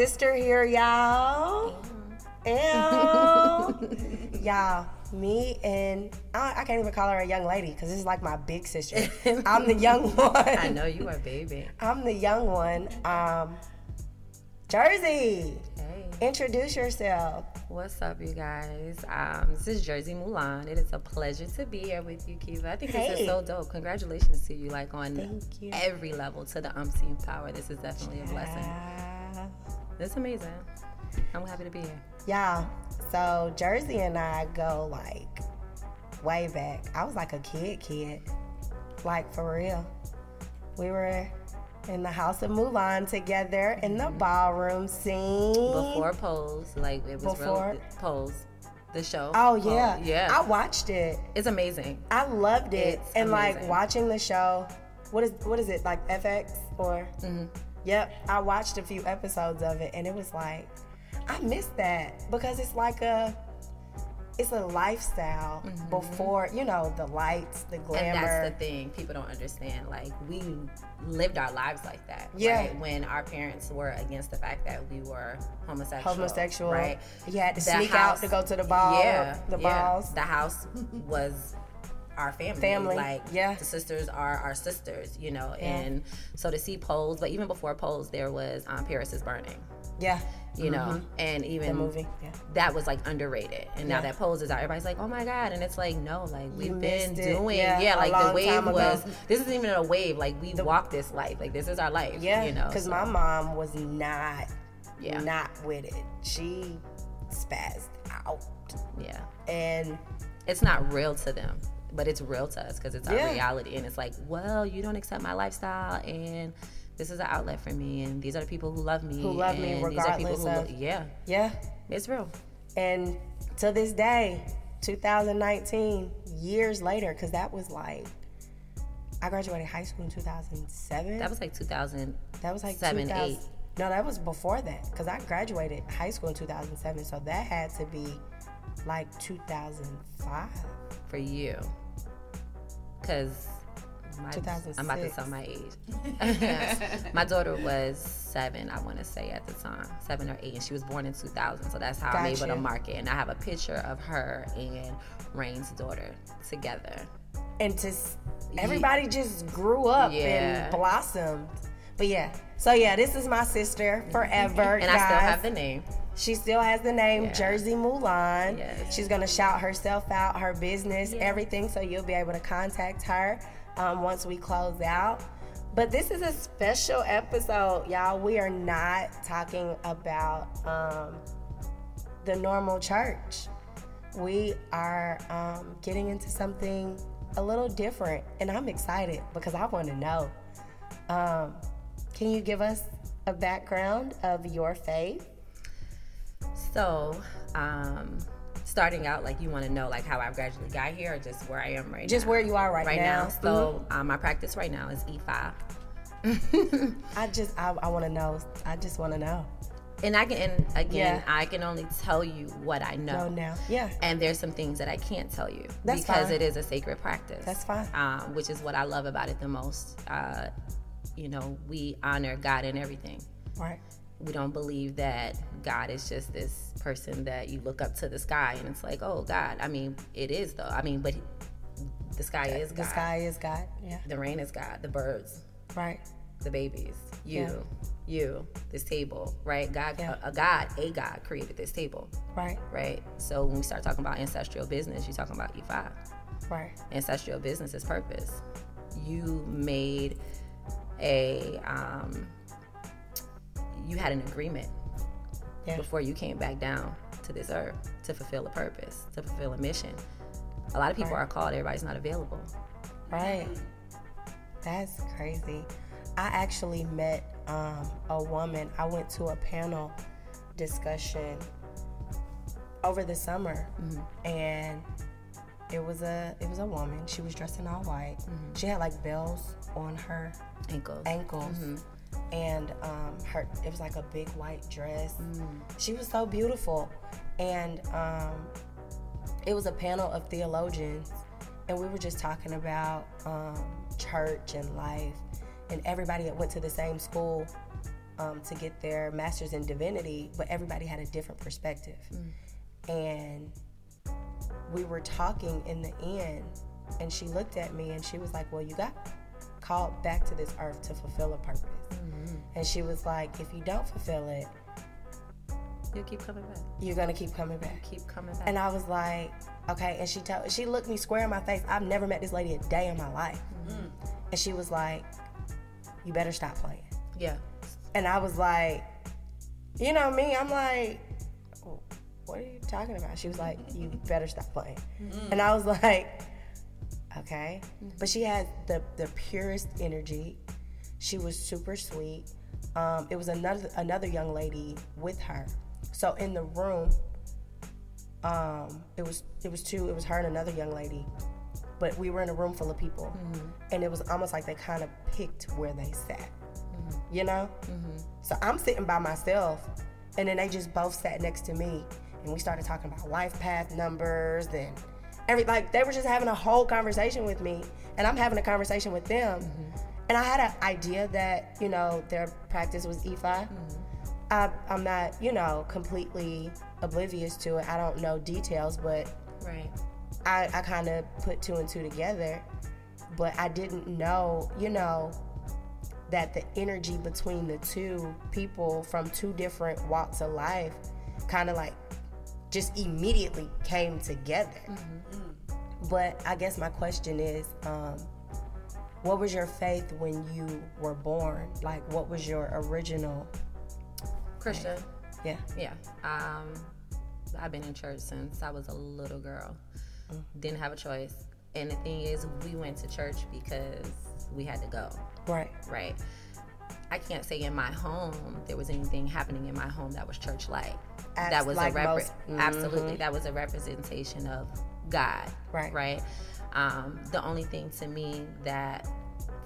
sister here, y'all. And y'all, me and I, I can't even call her a young lady because this is like my big sister. I'm the young one. I know you are, baby. I'm the young one. Um, Jersey, Hey, introduce yourself. what's up, you guys? Um, this is Jersey Moulin. It is a pleasure to be here with you, Keva. I think this Hey. is so dope. Congratulations to you, like on every level to the umpteenth power. This is definitely a blessing. It's amazing. I'm happy to be here. Y'all, so Jersey and I go like way back. I was like a kid, kid. Like for real. We were in the house of Moulin together in the ballroom scene. Before Pose, like it was Before? real Pose, the show. Oh yeah. yeah. I watched it. it's amazing. I loved it. It's and like watching the show, what is what is it like FX or? Mm-hmm. Yep, I watched a few episodes of it, and it was like, I miss that because it's like a, it's a lifestyle before you know the lights, the glamour. Mm-hmm. And that's the thing people don't understand. Like we lived our lives like that. Yeah. Right? When our parents were against the fact that we were homosexual. homosexual. Right. You had to The sneak house- out to go to the ball. Yeah. the yeah. balls. The house was our family. Family, Like yeah. the sisters are our sisters, you know. Yeah. And so to see Pose, but even before Pose, there was um, Paris is Burning. Yeah, You know, and even Mm-hmm. the movie. Yeah, that was like underrated. And now that pose is out, everybody's like, oh my God. And it's like, no, like we've been doing, Yeah, yeah, like the wave was, this isn't even a wave. Like we walk this life. Like this is our life. yeah. You know, because so, my mom was not, Yeah. not with it. She spazzed out, yeah. and It's not real to them, but it's real to us because it's our Yeah. reality. And it's like, well, you don't accept my lifestyle. And this is an outlet for me. And these are the people who love me. Who love me and these are people regardless who, of- lo- yeah, yeah, it's real. And to this day, 2019, years later, because that was like, I graduated high school in 2007. That was like 2000. That was like seven, 2000 eight. No, that was before that, because I graduated high school in 2007. So that had to be like 2005. for you because I'm about to 2006. tell my age. my daughter was seven, I want to say at the time, seven or eight, and she was born in 2000. So that's how I'm able to mark it. And I have a picture of her and Rain's daughter together. And to s- everybody just grew up Yeah. and blossomed. But yeah, so yeah, this is my sister forever. And I still have the name. She still has the name Yeah. Jersey Moulin. Yes. She's gonna shout herself out, her business, everything, so you'll be able to contact her um, once we close out. But this is a special episode, y'all. We are not talking about um, the normal church. We are um, getting into something a little different, and I'm excited because I want to know. Um, can you give us a background of your faith? So, um, starting out, like you want to know, like how I gradually got here, or just where I am right Just now. Just where you are right, right now. now. So, um, my practice right now is E Ifa. I just I, I want to know. I just want to know. And I can, and again, Yeah. I can only tell you what I know. Know now. Yeah, And there's some things that I can't tell you That's because fine. it is a sacred practice. That's fine. Um, which is what I love about it the most. Uh, you know, we honor God in everything. right. We don't believe that God is just this person that you look up to the sky and it's like, oh God. I mean, it is though. I mean, but the sky is God. The sky is God. Yeah, The rain is God. The birds, right. the babies, you, Yeah. you, this table, right? God, Yeah. a, a God, a God created this table, Right. right? So when we start talking about ancestral business, you're talking about Ifa. Right. ancestral business is purpose. You made a um, you had an agreement Yeah. before you came back down to this earth to fulfill a purpose, to fulfill a mission. A lot of people Right. are called, everybody's not available. Right. That's crazy. I actually met um, a woman. I went to a panel discussion over the summer, mm-hmm. and it was a it was a woman. She was dressed in all white. Mm-hmm. She had like bells on her Ankles. ankles, mm-hmm. And um, her it was like a big white dress. She was so beautiful, and um, it was a panel of theologians, and we were just talking about um, church and life, and everybody that went to the same school um, to get their master's in divinity, but everybody had a different perspective, and we were talking in the end, and she looked at me and she was like, "Well, you got called back to this earth to fulfill a purpose," Mm-hmm. and she was like, "If you don't fulfill it, You'll keep coming back. you're gonna keep coming back." Keep coming back. And I was like, okay. And she told, she looked me square in my face. I've never met this lady a day in my life. Mm-hmm. And she was like, you better stop playing. yeah. And I was like, you know me, I'm like, what are you talking about? She was like, you better stop playing. Mm-hmm. And I was like, okay. But she had the, the purest energy. She was super sweet. Um, it was another another young lady with her. So in the room, um, it was it was two. It was her and another young lady, but we were in a room full of people, and it was almost like they kind of picked where they sat. You know. So I'm sitting by myself, and then they just both sat next to me, and we started talking about life path numbers and every like they were just having a whole conversation with me, and I'm having a conversation with them. And I had an idea that you know their practice was Ifa. I, I'm not you know completely oblivious to it. I don't know details, but Right. I, I kind of put two and two together, but I didn't know, you know, that the energy between the two people from two different walks of life kind of like just immediately came together. But I guess my question is, um, what was your faith when you were born? Like, what was your original? Christian. Yeah. Yeah. Um, I've been in church since I was a little girl. Didn't have a choice. And the thing is, we went to church because we had to go, Right. right? I can't say in my home there was anything happening in my home that was church like. That was like a repre- most- absolutely that was a representation of God. Right. Right. Um, the only thing to me that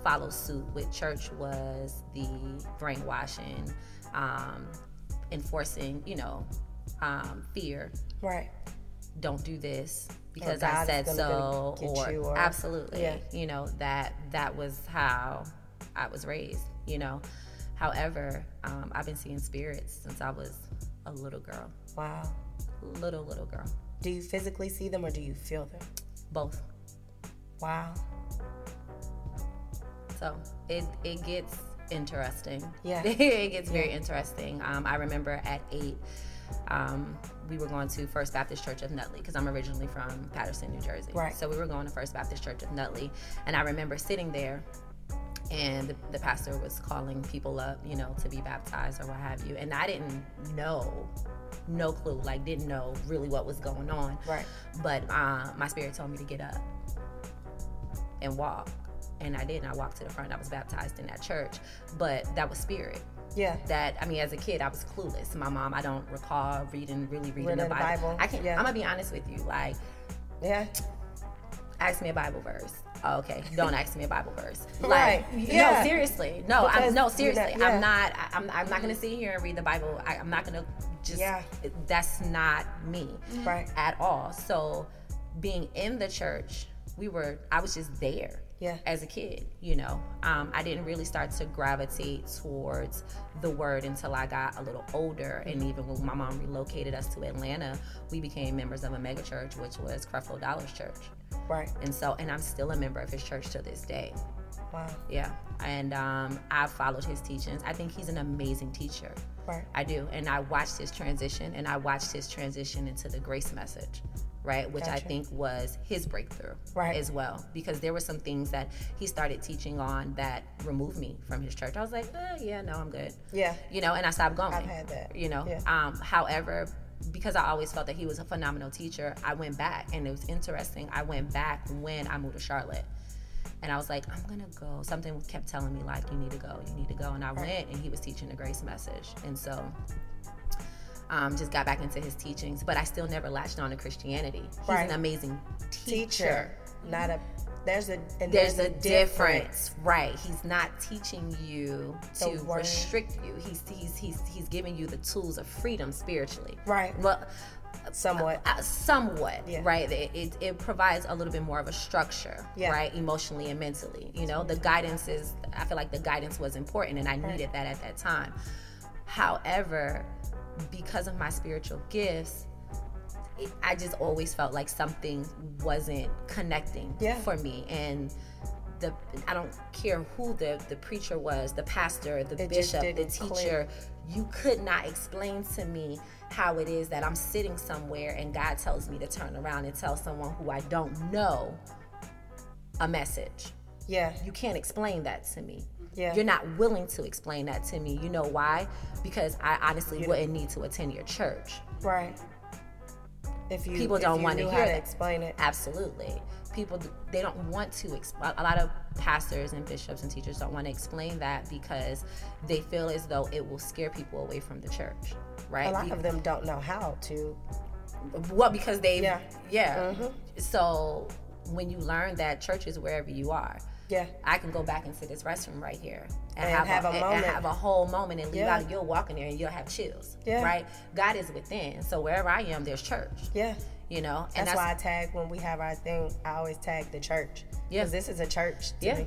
followed suit with church was the brainwashing, um, enforcing, you know, um, fear. Right. Don't do this because I said so, or, you, or- absolutely, Yeah. you know that that was how I was raised. You know, however, um, I've been seeing spirits since I was a little girl, Wow. little little girl, Do you physically see them or do you feel them? both. Wow. So it it gets interesting. Yeah. it gets very interesting. Um, I remember at eight, um, we were going to First Baptist Church of Nutley because I'm originally from Paterson, New Jersey. Right. So we were going to First Baptist Church of Nutley, and I remember sitting there. And the, the pastor was calling people up, you know, to be baptized or what have you. And I didn't know, no clue, like, didn't know really what was going on. Right. But uh, my spirit told me to get up and walk. And I did. And I walked to the front. I was baptized in that church. But that was spirit. Yeah. That, I mean, as a kid, I was clueless. My mom, I don't recall reading, really reading Reading the the Bible. Bible, I can't, yeah. I'm going to be honest with you. Like, Yeah. ask me a Bible verse. Oh, okay, don't ask me a Bible verse. Right, Like, yeah. no, seriously, no, Because I'm, no, seriously, not- yeah. I'm not. I'm, I'm not gonna mm-hmm. sit here and read the Bible. I, I'm not gonna just. Yeah. That's not me. Right. At all. So, being in the church, we were. I was just there. Yeah. As a kid, you know, um, I didn't really start to gravitate towards the word until I got a little older. And even when my mom relocated us to Atlanta, we became members of a megachurch, which was Creflo Dollar's church. Right. And so, and I'm still a member of his church to this day. Wow. Yeah. And um, I've followed his teachings. I think he's an amazing teacher. Right. I do. And I watched his transition and I watched his transition into the grace message, right? Which I think was his breakthrough Right. as well. Because there were some things that he started teaching on that removed me from his church. I was like, eh, yeah, no, I'm good. Yeah. You know, and I stopped going. I've had that. You know, Yeah. um, however, because I always felt that he was a phenomenal teacher, I went back, and it was interesting. I went back when I moved to Charlotte, and I was like, I'm gonna go. Something kept telling me like, you need to go, you need to go, and I went, and he was teaching the grace message, and so. Um, just got back into his teachings, but I still never latched on to Christianity. He's Right. an amazing teacher. Teacher, not a there's a and there's, a difference. right he's not teaching you The to word. restrict you he's he's he's he's giving you the tools of freedom spiritually Right. well somewhat. uh, somewhat Yeah. right it, it, it provides a little bit more of a structure Yeah. right emotionally and mentally you know the guidance is i feel like the guidance was important and i needed that at that time however because of my spiritual gifts i just always felt like something wasn't connecting Yeah. for me and the I don't care who the the preacher was, the pastor, the It bishop, the teacher, you could not explain to me how it is that I'm sitting somewhere and God tells me to turn around and tell someone who I don't know a message. Yeah. You can't explain that to me. Yeah. You're not willing to explain that to me. You know why? Because I honestly wouldn't need to attend your church. Right. If you People if don't you wanna knew hear how to explain it. Absolutely. People they don't want to exp- a lot of pastors and bishops and teachers don't want to explain that because they feel as though it will scare people away from the church, right? A lot Be- of them don't know how to. What? because they, Yeah. yeah, mm-hmm. So when you learn that church is wherever you are, Yeah. I can go back into this restroom right here and, And have, have a and- moment. and have a whole moment and leave Yeah. out. You'll walk in there and you'll have chills, Yeah. right? God is within, so wherever I am, there's church. Yeah. You know, That's, why I tag when we have our thing. I always tag the church. Yeah. Because this is a church Yeah. me.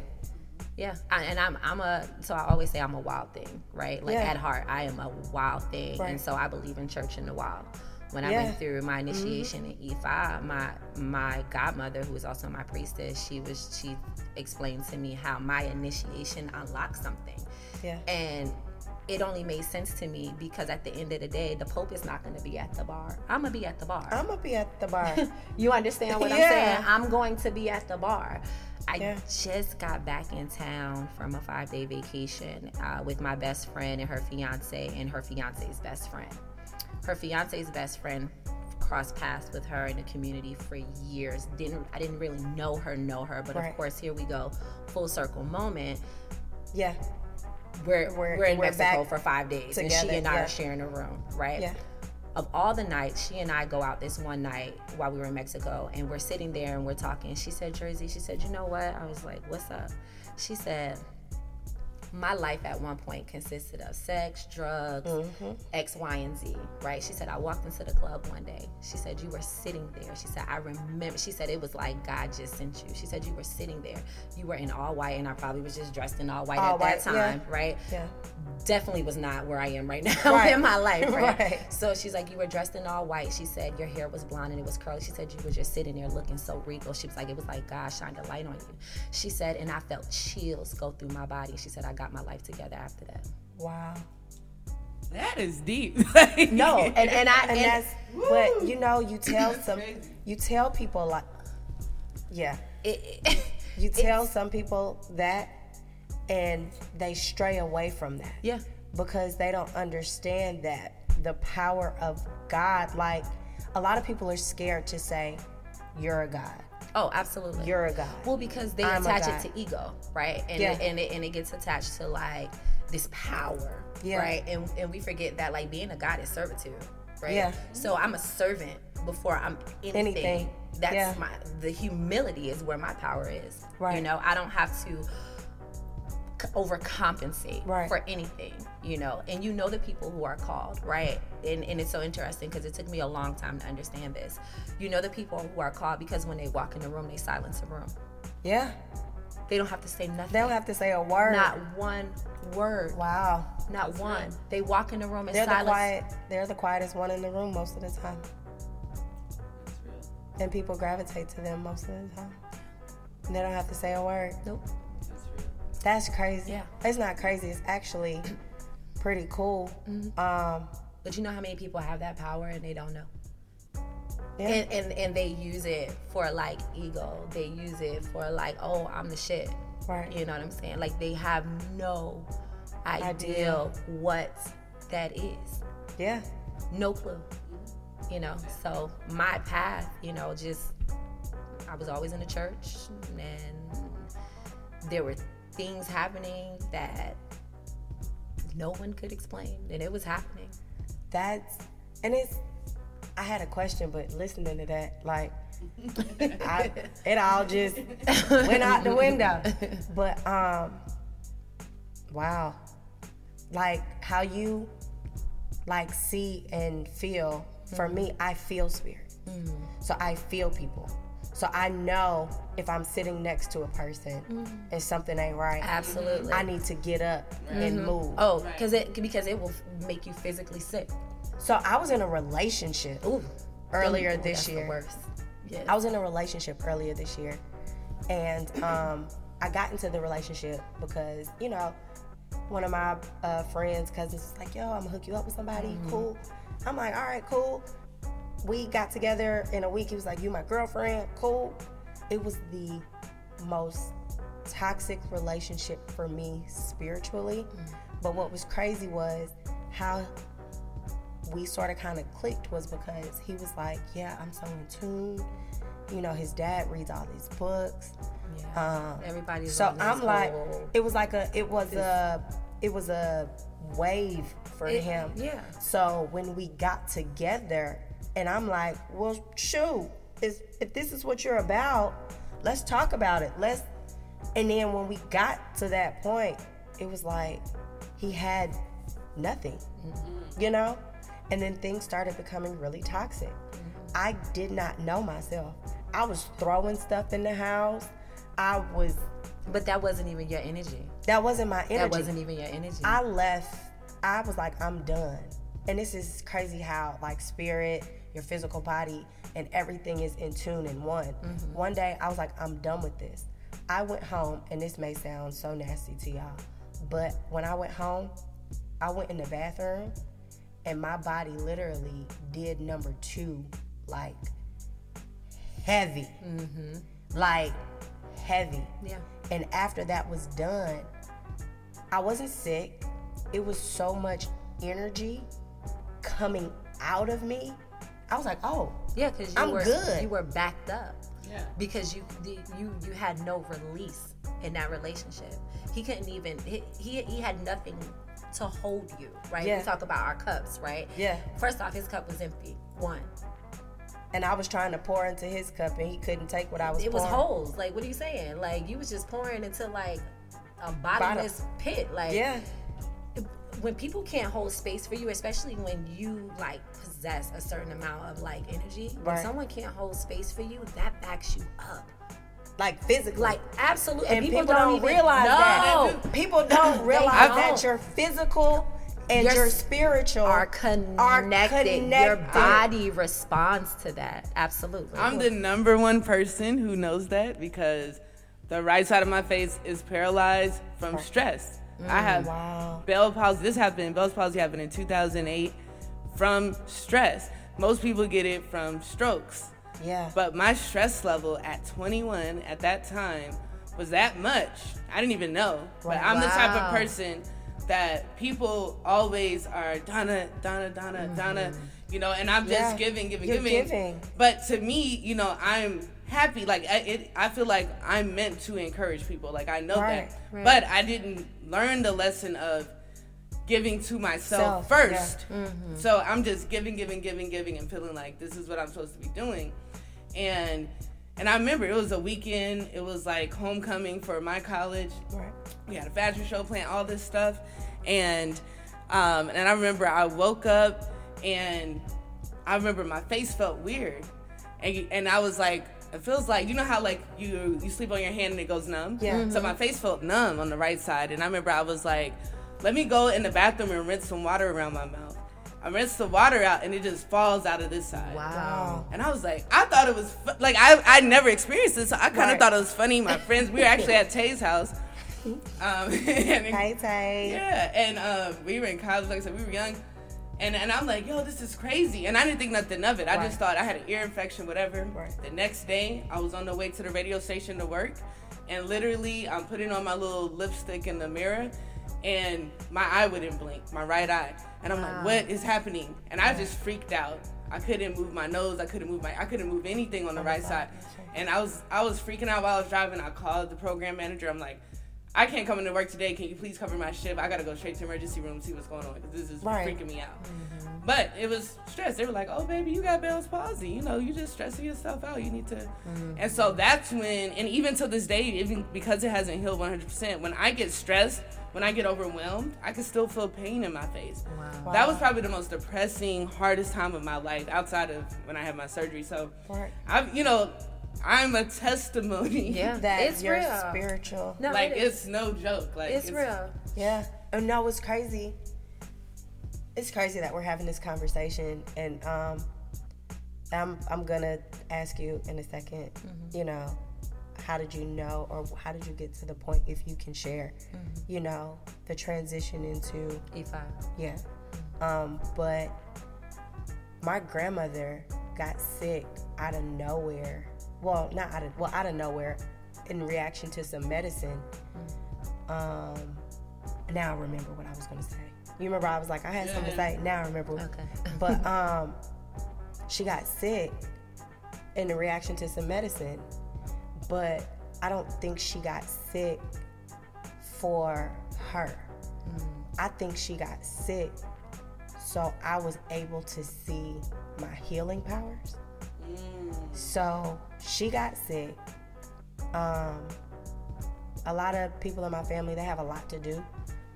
Yeah, I, and I'm I'm a so I always say I'm a wild thing, right? Like Yeah. at heart, I am a wild thing, Right. and so I believe in church in the wild. When I Yeah. Mm-hmm. went through my initiation in Ifa, my my godmother, who was also my priestess, she was she explained to me how my initiation unlocked something, Yeah. and it only made sense to me because at the end of the day, the Pope is not going to be at the bar. I'm gonna be at the bar. I'm gonna be at the bar. You understand what I'm saying? I'm going to be at the bar. I Yeah. just got back in town from a five day vacation uh, with my best friend and her fiance and her fiance's best friend. Her fiance's best friend crossed paths with her in the community for years. Didn't I didn't really know her, know her, but Right. of course here we go, full circle moment. yeah. We're We're- we're, in we're Mexico for five days, and she and I yeah. are sharing a room, right? Yeah. of all the nights, she and I go out this one night while we were in Mexico and we're sitting there and we're talking. She said, Jersey, she said, you know what? I was like, what's up? She said, my life at one point consisted of sex, drugs, mm-hmm. X, Y, and Z, right? She said, I walked into the club one day. She said, You were sitting there. She said, I remember. She said, It was like God just sent you. She said, You were sitting there. You were in all white, and I probably was just dressed in all white All at white, that yeah. time, right? Yeah. definitely was not where I am right now Right. in my life, right? Right. So she's like, you were dressed in all white. She said your hair was blonde and it was curly. She said you were just sitting there looking so regal. She was like, it was like God shined a light on you. She said, and I felt chills go through my body. She said I got my life together after that. Wow. That is deep. No, and and I And and, that's but you know, you tell some crazy. you tell people like yeah. it, it, You tell some people that and they stray away from that. yeah, because they don't understand that the power of God. Like a lot of people are scared to say, "You're a God. Oh, absolutely. You're a God." Well, because they I'm attach it to ego, right? And Yeah. it, and it, and it gets attached to like this power, Yeah. right? And and we forget that like being a god is servitude, right? Yeah. So I'm a servant before I'm anything. Anything. That's Yeah. my the humility is where my power is. Right. You know, I don't have to overcompensate Right. for anything, you know. And you know the people who are called, right? And, and it's so interesting because it took me a long time to understand this. You know the people who are called because when they walk in the room, they silence the room. Yeah, They don't have to say nothing. they don't have to say a word. Not one word. wow. Not one. They walk in the room and They're the quiet. They're the quietest one in the room most of the time, That's real. and people gravitate to them most of the time. And they don't have to say a word. Nope. That's crazy. Yeah. It's not crazy. It's actually pretty cool. Mm-hmm. Um, But you know how many people have that power and they don't know. yeah. And, and and they use it for like ego. They use it for like, oh, I'm the shit. right. You know what I'm saying? Like they have no idea Idea. what that is. Yeah. No clue. You know, so my path, you know, just I was always in the church and there were things happening that no one could explain and it was happening. That's and it's I had a question, but listening to that, like I, it all just went out the window. But um, wow, like how you like see and feel. For me, I feel spirit. So I feel people. So I know if I'm sitting next to a person and something ain't right. Absolutely. I need to get up and move. Oh, because it because it will make you physically sick. So I was in a relationship Ooh. earlier this year. Yeah. I was in a relationship earlier this year, and um, I got into the relationship because you know one of my uh, friends, cousins, was like, "Yo, I'm gonna hook you up with somebody. Mm-hmm. Cool." I'm like, "All right, cool." We got together in a week. He was like, "You my girlfriend? Cool." It was the most toxic relationship for me spiritually. Mm. But what was crazy was how we sort of kind of clicked was because he was like, "Yeah, I'm so in tune." You know, his dad reads all these books. yeah. Um, Everybody's so I'm like, whole- it was like a, it was a, it was a wave for It- him. yeah. So when we got together, and I'm like, well, shoot, if this is what you're about, let's talk about it. Let's. And then when we got to that point, it was like he had nothing, you know. And then things started becoming really toxic. Mm-hmm. I did not know myself. I was throwing stuff in the house. I was. but that wasn't even your energy. That wasn't my energy. That wasn't even your energy. I left. I was like, I'm done. And this is crazy how like spirit, your physical body, and everything is in tune and one. Mm-hmm. One day I was like, I'm done with this. I went home, and this may sound so nasty to y'all, but when I went home, I went in the bathroom, and my body literally did number two, like heavy, mm-hmm. like heavy. yeah. And after that was done, I wasn't sick. It was so much energy coming out of me. I was like, oh, Yeah, because you I'm were good. you were backed up. Yeah. Because you you you had no release in that relationship. He couldn't even he he, he had nothing to hold you, right? Yeah. We talk about our cups, right? Yeah. First off, his cup was empty. One. and I was trying to pour into his cup, and he couldn't take what I was. It was holes. Like, what are you saying? Like, you was just pouring into like a bottomless pit. Like, Yeah, when people can't hold space for you, especially when you like possess a certain amount of like energy, when someone can't hold space for you, that backs you up. like physically. Like absolutely, and people, don't, even realize know. that. People don't realize that don't. your physical and Your your, spiritual Are connected. are Your body responds to that. Absolutely. I'm the number one person who knows that because the right side of my face is paralyzed from stress. Mm-hmm. I have Wow. Bell palsy. This happened. Bell's palsy happened in 2008 from stress. Most people get it from strokes. Yeah. But my stress level at 21 at that time was that much. I didn't even know. But I'm the type of person that people always are Donna, Donna, Donna, Donna, mm-hmm. you know, and I'm just Yeah. giving, giving, You're giving. giving. But to me, you know, I'm happy. Like I, it, I feel like I'm meant to encourage people. Like I know Right, that. right. But I didn't learn the lesson of giving to myself Self, yeah. first. So I'm just giving, giving, giving, giving, and feeling like this is what I'm supposed to be doing. And and I remember it was a weekend. It was like homecoming for my college. Right. We had a fashion show playing all this stuff, and um, and I remember I woke up and I remember my face felt weird, and and I was like. It feels like you know how like you you sleep on your hand and it goes numb. Yeah. So my face felt numb on the right side, and I remember I was like, "Let me go in the bathroom and rinse some water around my mouth." I rinsed the water out, and it just falls out of this side. wow. And I was like, I thought it was fu- like I I never experienced this, so I kind of Right. thought it was funny. My friends, we were actually at Tay's house. Um, and Hey, Tay. yeah, and um, we were in college, like I said, we were young, and and I'm like, yo, this is crazy, and I didn't think nothing of it. I just thought I had an ear infection, whatever. Right. The next day, I was on the way to the radio station to work, and literally, I'm putting on my little lipstick in the mirror, and my eye wouldn't blink, my right eye, and I'm Wow. like, what is happening? And I just freaked out. I couldn't move my nose. I couldn't move my. I couldn't move anything on the right side, and I was I was freaking out while I was driving. I called the program manager. I'm like, I can't come into work today. Can you please cover my shift? I gotta go straight to emergency room and see what's going on because this is Right. freaking me out. Mm-hmm. But it was stress. They were like, "Oh, baby, you got Bell's palsy. You know, you're just stressing yourself out. You need to." Mm-hmm. And so that's when, and even to this day, even because it hasn't healed 100%, when I get stressed, when I get overwhelmed, I can still feel pain in my face. Wow. That was probably the most depressing, hardest time of my life outside of when I had my surgery. So. I've, you know, I'm a testimony. Yeah, That it's you're real. spiritual. No, Like it is. it's no joke. Like it's, real. Yeah. And no, it's crazy. It's crazy that we're having this conversation, and um, I'm I'm gonna ask you in a 2nd You know, how did you know, or how did you get to the point, if you can share, you know, the transition into Ifa. yeah. Um, but my grandmother got sick out of nowhere. Well, not out of well, out of nowhere, in reaction to some medicine. Um, now I remember what I was gonna say. You remember I was like, I had something to say. Now I remember. Okay. But um, she got sick in the reaction to some medicine, but I don't think she got sick for her. I think she got sick so I was able to see my healing powers. So she got sick. Um, a lot of people in my family they have a lot to do.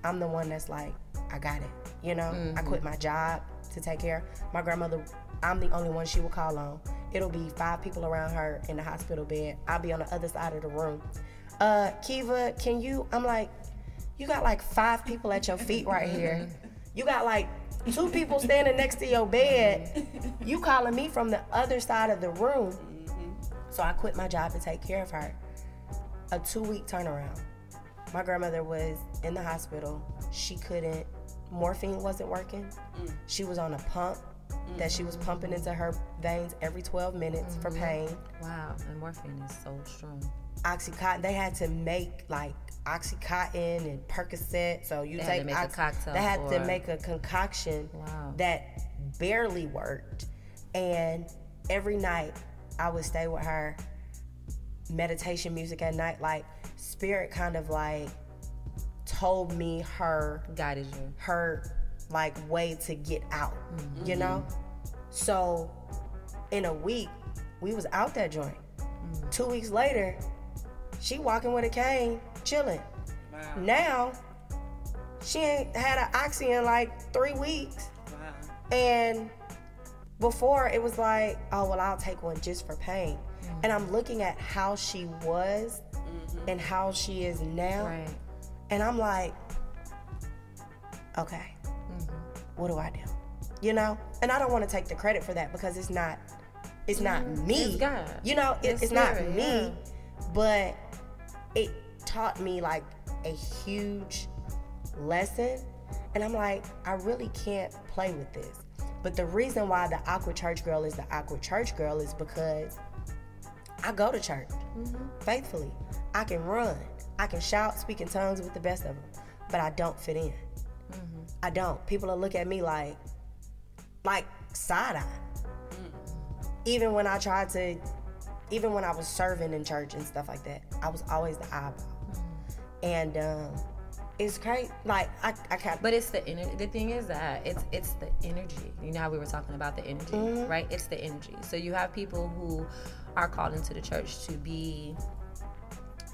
I'm the one that's like, I got it. You know, I quit my job to take care. My grandmother, I'm the only one she will call on. It'll be five people around her in the hospital bed. I'll be on the other side of the room. Uh, Keva, can you? I'm like, you got like five people at your feet right here. You got like two people standing next to your bed. You calling me from the other side of the room. Mm-hmm. So I quit my job to take care of her. A two week turnaround. My grandmother was in the hospital. She couldn't, morphine wasn't working. Mm. She was on a pump that she was pumping into her veins every 12 minutes for mm-hmm. pain. Wow. And morphine is so strong. Oxycontin, they had to make like Oxycontin and Percocet. So you They had take to make a cocktail They had to make a concoction Wow. that barely worked. And every night I would stay with her, meditation music at night, like spirit kind of like told me her Guided you. her like way to get out, mm-hmm. you know? So in a week, we was out that joint. Mm-hmm. Two weeks later, she walking with a cane, chilling. Wow. Now, she ain't had an oxy in like three weeks. Wow. And before it was like, oh well, I'll take one just for pain. Mm-hmm. And I'm looking at how she was mm-hmm. and how she is now. Right. And I'm like, okay, mm-hmm. what do I do? You know? And I don't want to take the credit for that because it's not, it's not me. It's God. You know, it, It's it's not me. yeah. But it taught me like a huge lesson. And I'm like, I really can't play with this. But the reason why the Awkward Church Girl is the Awkward Church Girl is because I go to church mm-hmm. faithfully. I can run. I can shout, speak in tongues with the best of them. But I don't fit in. Mm-hmm. I don't. People will look at me like, like side eye. Even when I try to, even when I was serving in church and stuff like that, I was always the eyeball. And um, it's great. Like I, I can't. But it's the energy. The thing is that it's it's the energy. You know how we were talking about the energy, right? It's the energy. So you have people who are called into the church to be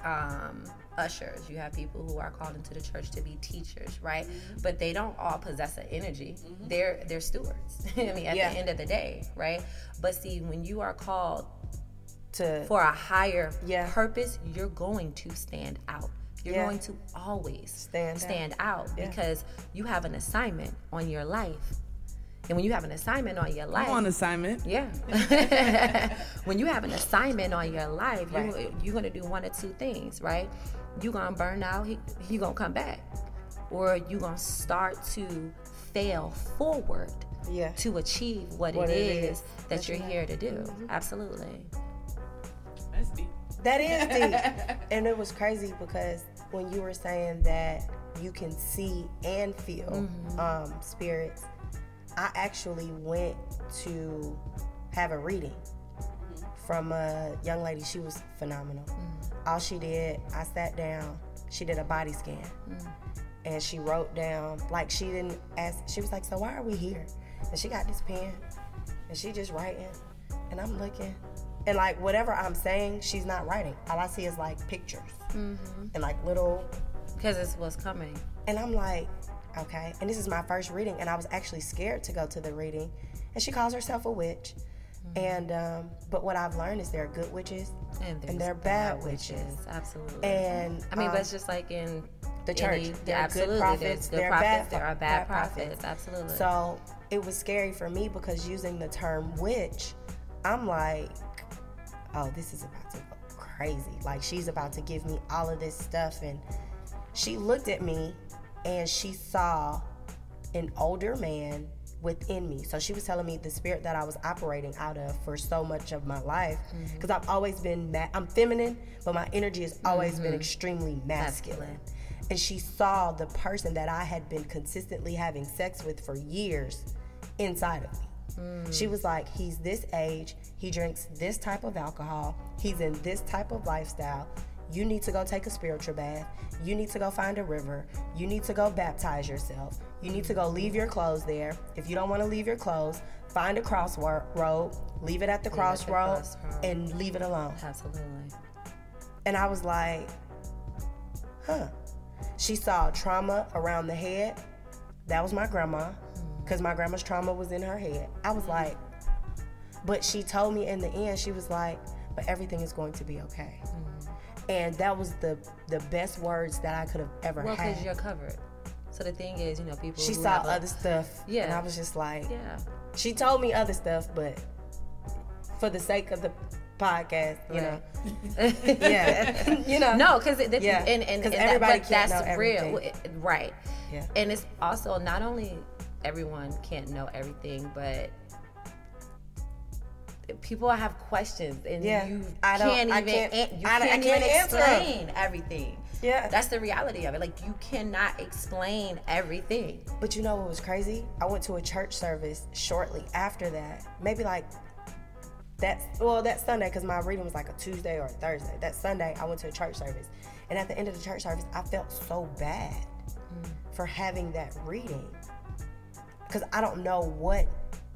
um, ushers. You have people who are called into the church to be teachers, right? But they don't all possess an energy. They're they're stewards. I mean, at Yeah. the end of the day, right? But see, when you are called to for a higher Yeah. purpose, you're going to stand out. You're Yeah. going to always Stand out. stand out Yeah. because you have an assignment on your life. And when you have an assignment on your life, I'm on assignment. yeah. when you have an assignment on your life, you, Right. you're gonna do one or two things, right? You're gonna burn out. He, he gonna come back, or you're gonna start to fail forward yeah. to achieve what, What it it is is that that you're you have. here to do. Mm-hmm. Absolutely. That's deep. That is deep. and it was crazy because when you were saying that you can see and feel mm-hmm. um, spirits, I actually went to have a reading mm-hmm. from a young lady. She was phenomenal. Mm-hmm. All she did, I sat down she did a body scan. And she wrote down, like she didn't ask, she was like, So why are we here? And she got this pen and she just writing. And I'm looking. And like whatever I'm saying, she's not writing. All I see is like pictures and like little Because it's what's coming. and I'm like, okay. And this is my first reading, and I was actually scared to go to the reading. And she calls herself a witch. And um, but what I've learned is there are good witches And, there's they're bad witches. Absolutely. and I mean, um, but it's just like in the church. any- There are absolutely, good prophets. there's good there are prophets. bad, there are bad, bad prophets. Absolutely. So it was scary for me because using the term witch, I'm like, oh, this is about to go crazy. Like she's about to give me all of this stuff. And she looked at me and she saw an older man within me. So she was telling me the spirit that I was operating out of for so much of my life. Mm-hmm. Because I've always been, ma- I'm feminine, but my energy has always been mm-hmm. extremely masculine. Masculine. And she saw the person that I had been consistently having sex with for years inside of me. She was like, he's this age, he drinks this type of alcohol, he's in this type of lifestyle. You need to go take a spiritual bath. You need to go find a river. You need to go baptize yourself. You need to go leave your clothes there. If you don't want to leave your clothes, find a crossroad, leave it at the crossroad, crossroad. and leave it alone. absolutely. And I was like, huh. She saw trauma around the head. That was my grandma, because my grandma's trauma was in her head. I was mm-hmm. like, but she told me in the end, she was like, but everything is going to be okay. Mm-hmm. And that was the the best words that I could have ever Well, had. because you're covered. So the thing is, you know, people. She saw have a- other stuff, Yeah. and I was just like, Yeah. she told me other stuff, but for the sake of the podcast, you Right. know, yeah, you know, No, because Yeah, and and, and everybody that, that's real. Right? Yeah. And it's also not only everyone can't know everything, but people have questions, and Yeah, you I don't- can't I even can't- an- you I- I can't, can't even answer explain everything. Yeah. that's the reality of it. Like you cannot explain everything. But you know what was crazy? I went to a church service shortly after that. Maybe like that, well, that Sunday, because my reading was like a Tuesday or a Thursday. That Sunday, I went to a church service. And at the end of the church service, I felt so bad mm. for having that reading. Because I don't know what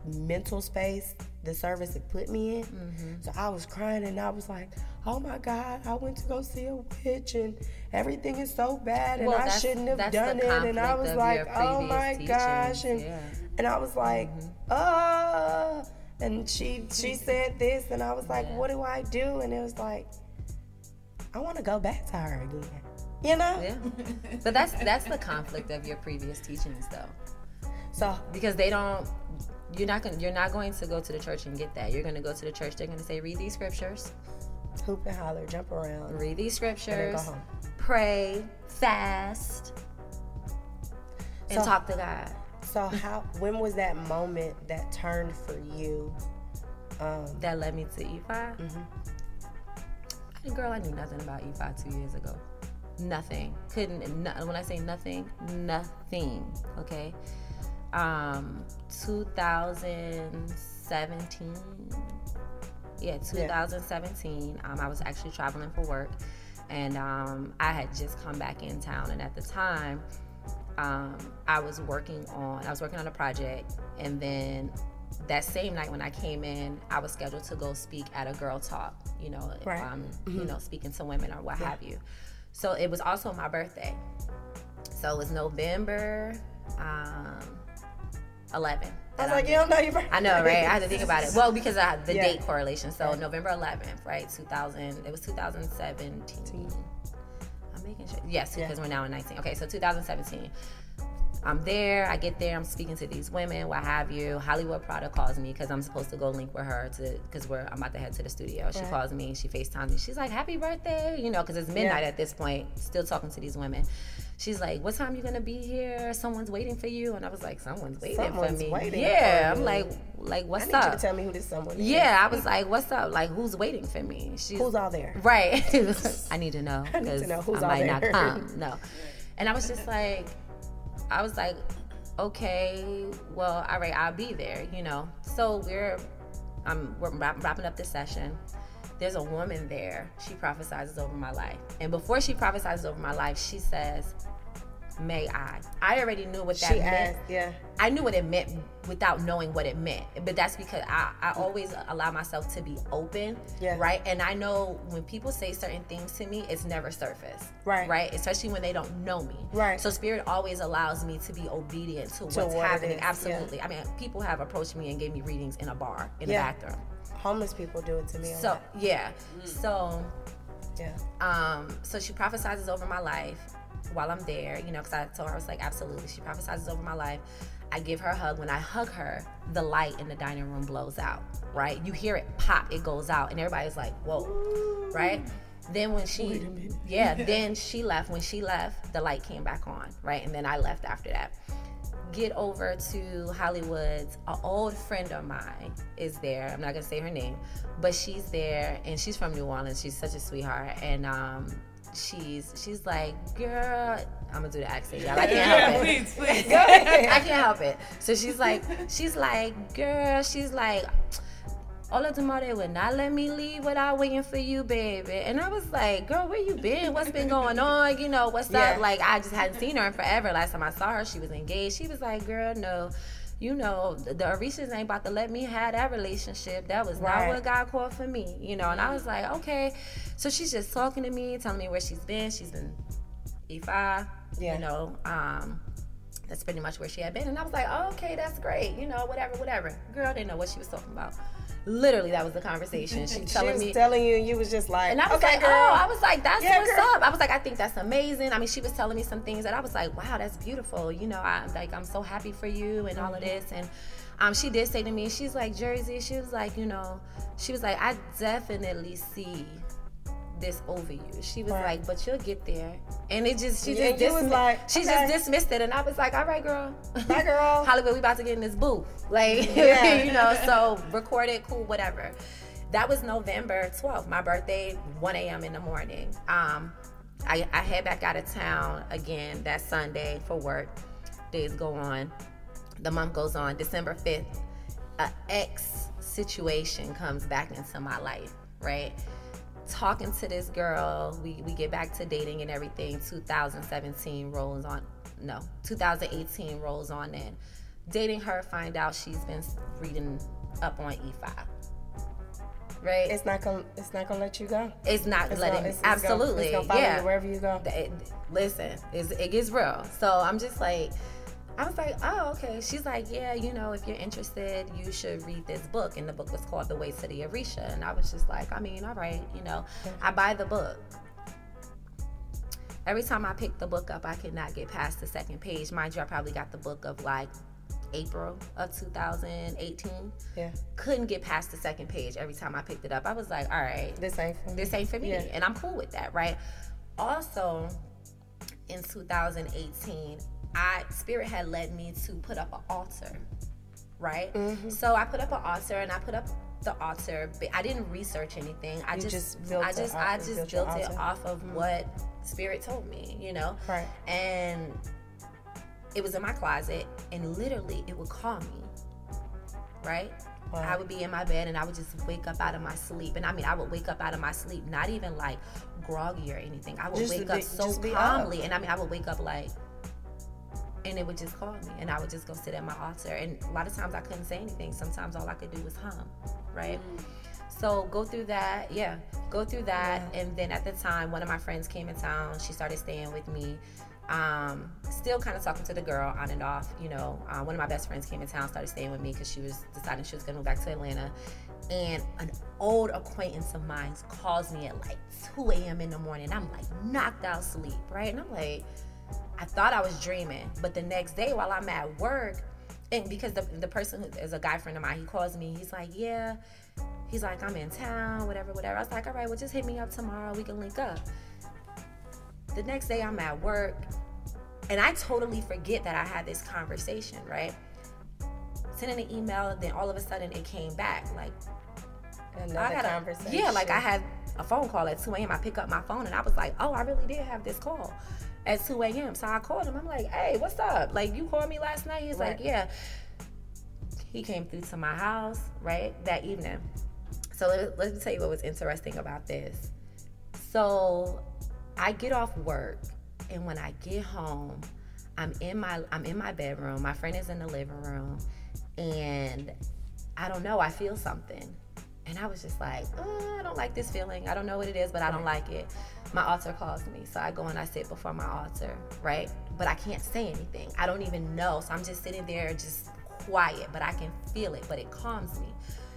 mental space the service had put me in. Mm-hmm. So I was crying and I was like, oh my God, I went to go see a witch and everything is so bad and Well, I shouldn't have done it. And I was like, oh my teachings, gosh. And, yeah. and I was like, mm-hmm. uh, and she she mm-hmm. said this and I was like, Yeah. what do I do? And it was like, I want to go back to her again. You know? Yeah, but that's that's the conflict of your previous teachings, though. So because they don't you're not going to you're not going to go to the church and get that you're going to go to the church they're going to say read these scriptures hoop and holler, jump around. read these scriptures home. pray fast and So- talk to god So how when was that moment that turned for you? Um, that led me to Ifa Mm-hmm. Girl i knew nothing about Ifa two years ago nothing couldn't no, when i say nothing nothing okay um 2017 yeah 2017 um, i was actually traveling for work and um, i had just come back in town and at the time um, i was working on i was working on a project and then that same night when i came in i was scheduled to go speak at a girl talk you know Right. um, you know speaking to women or what have you. So it was also my birthday. So it was november um, 11 I was like, you don't know your birthday. I know, right? I had to think about it. Well, because I had the Yeah. date correlation. So November 11th, right? 2000. It was 2017. I'm making sure. Yes, Yeah. because we're now in 19. Okay, so 2017. I'm there. I get there. I'm speaking to these women, what have you. Hollywood Prada calls me because I'm supposed to go link with her to because we're I'm about to head to the studio. She Right. calls me. She Facetimes me. She's like, "Happy birthday!" You know, because it's midnight Yeah. at this point. Still talking to these women. She's like, "What time you gonna be here? Someone's waiting for you." And I was like, "Someone's waiting Someone's for me." waiting yeah, for I'm like, like I what's need up? you to tell me who this someone is. Yeah, I was like, "What's up? Like, who's waiting for me?" She's Who's all there? right. I need to know I need to because know who's I all might not come. No, and I was just like, I was like, okay, well, all right, I'll be there. You know. So we're, um, we're wrapping up this session, there's a woman there. She prophesizes over my life. And before she prophesizes over my life, she says, May I? I already knew what that She meant. asked, yeah. I knew what it meant without knowing what it meant. But that's because I, I always allow myself to be open. Yeah. Right. And I know when people say certain things to me, it's never surface. Right. Right. Especially when they don't know me. Right. So spirit always allows me to be obedient to, what's what happening. is, yeah. Absolutely. I mean, people have approached me and gave me readings in a bar, in Yeah. a bathroom. Homeless people do it to me. So lot. yeah. So yeah. um, so she prophesizes over my life while I'm there, you know, because I told her I was like, absolutely. She prophesizes over my life. I give her a hug. When I hug her, the light in the dining room blows out, right? You hear it pop, it goes out, and everybody's like, whoa, right? Then when she, yeah, then she left. When she left, the light came back on, right? And then I left after that. Get over to Hollywood's. An old friend of mine is there. I'm not gonna say her name, but she's there, and she's from New Orleans. She's such a sweetheart, and um, she's she's like, girl, I'm gonna do the accent, y'all. I can't Yeah, help it. please, please. I can't help it. So she's like, she's like, girl, she's like, all of Ola Tomate would not let me leave without waiting for you, baby. And I was like, girl, where you been? What's been going on? You know, what's Yeah. up? Like, I just hadn't seen her in forever. Last time I saw her, she was engaged. She was like, girl, no. You know, the the Orishas ain't about to let me have that relationship. That was Right. not what God called for me, you know. And I was like, okay. So she's just talking to me, telling me where she's been. She's been Ifa, Yeah. you know. Um, that's pretty much where she had been. And I was like, oh, okay, that's great. You know, whatever, whatever. Girl didn't know what she was talking about. Literally, that was the conversation. She She telling was me. telling you, you was just like, and I was okay, like, girl. oh, I was like, that's Yeah, what's girl. up. I was like, I think that's amazing. I mean, she was telling me some things that I was like, wow, that's beautiful. You know, I'm like, I'm so happy for you and all of this. And um, she did say to me, she's like, Jersey, she was like, you know, she was like, I definitely see this over you. She was Right. like, but you'll get there. And it just, she Yeah, just, you was dismi- like, she okay. just dismissed it. And I was like, all right, girl. Bye, girl. Hollywood, we about to get in this booth. Like, Yeah. you know, so record it, cool, whatever. That was November 12th, my birthday, 1 a.m. in the morning. Um, I, I head back out of town again that Sunday for work. Days go on. The month goes on. December 5th, a ex situation comes back into my life, right? Talking to this girl, we, we get back to dating and everything. 2017 rolls on, no, 2018 rolls on in. Dating her, find out she's been reading up on Ifa. Right? It's not gonna. It's not gonna let you go. It's not It's letting gonna- it's- it's gonna- absolutely it's gonna yeah wherever you go. Th- listen it gets real so i'm just like i was like oh okay. She's like yeah you know if you're interested you should read this book. And the book was called the way to the Orisha. And i was just like i mean all right you know i buy the book. Every time i pick the book up i could not get past the second page. Mind you i probably got the book of like april of 2018 Yeah. couldn't get past the second page every time i picked it up. I was like all right This ain't for me. this ain't for me. Yeah. and i'm cool with that right? Also in 2018 i spirit had led me to put up an altar right Mm-hmm. so i put up an altar and i put up the altar but i didn't research anything i You just, just built i just i just built built it. Mm-hmm. off of what spirit told me you know Right. and it was in my closet and literally it would call me right Wow. I would be in my bed and I would just wake up out of my sleep. And I mean, I would wake up out of my sleep, not even like groggy or anything. I would Just wake to up so be up. calmly. And I mean, I would wake up like, and it would just call me. And I would just go sit at my altar. And a lot of times I couldn't say anything. Sometimes all I could do was hum, right? So go through that, yeah, go through that. And then at the time, one of my friends came in town. She started staying with me. Um, still kind of talking to the girl on and off. You know, uh, one of my best friends came in town, started staying with me because she was deciding she was going to move back to Atlanta. And an old acquaintance of mine calls me at like 2 a.m. in the morning. I'm like knocked out sleep, right? And I'm like, I thought I was dreaming, but the next day while I'm at work, and because the, the person who is a guy friend of mine, he calls me. He's like, yeah. He's like, I'm in town, whatever, whatever. I was like, all right, well, just hit me up tomorrow. We can link up. The next day, I'm at work, and I totally forget that I had this conversation, right? Sending an email, then all of a sudden it came back. Like, Another I had a, conversation. yeah, like I had a phone call at 2 a.m. I pick up my phone and I was like, oh, I really did have this call at 2 a.m. So I called him. I'm like, hey, what's up? Like, you called me last night? He's like, yeah. He came through to my house, right, that evening. So let, let me tell you what was interesting about this. So I get off work, and when I get home, I'm in my I'm in my bedroom. My friend is in the living room, and I don't know. I feel something, and I was just like, oh, I don't like this feeling. I don't know what it is, but I don't like it. My altar calls me, so I go and I sit before my altar, right? But I can't say anything. I don't even know, so I'm just sitting there, just quiet, but I can feel it, but it calms me.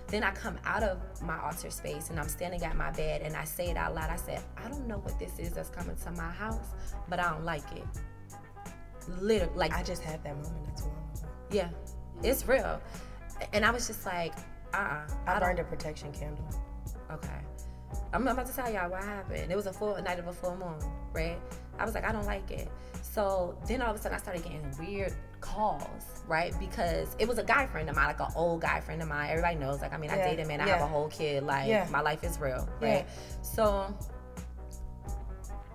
Then I come out of my altar space and I'm standing at my bed and I say it out loud. I said, I don't know what this is that's coming to my house, but I don't like it. Literally, like I just had that moment not too long ago. yeah, it's real. And I was just like, uh, uh I, I burned don't. a protection candle. Okay. I'm about to tell y'all what happened. It was a full a night of a full moon, right? I was like, I don't like it. So then all of a sudden I started getting weird calls, right? Because it was a guy friend of mine, like an old guy friend of mine. Everybody knows, like, I mean, I Yeah, date a man, I yeah. have a whole kid, like, Yeah. my life is real, right? So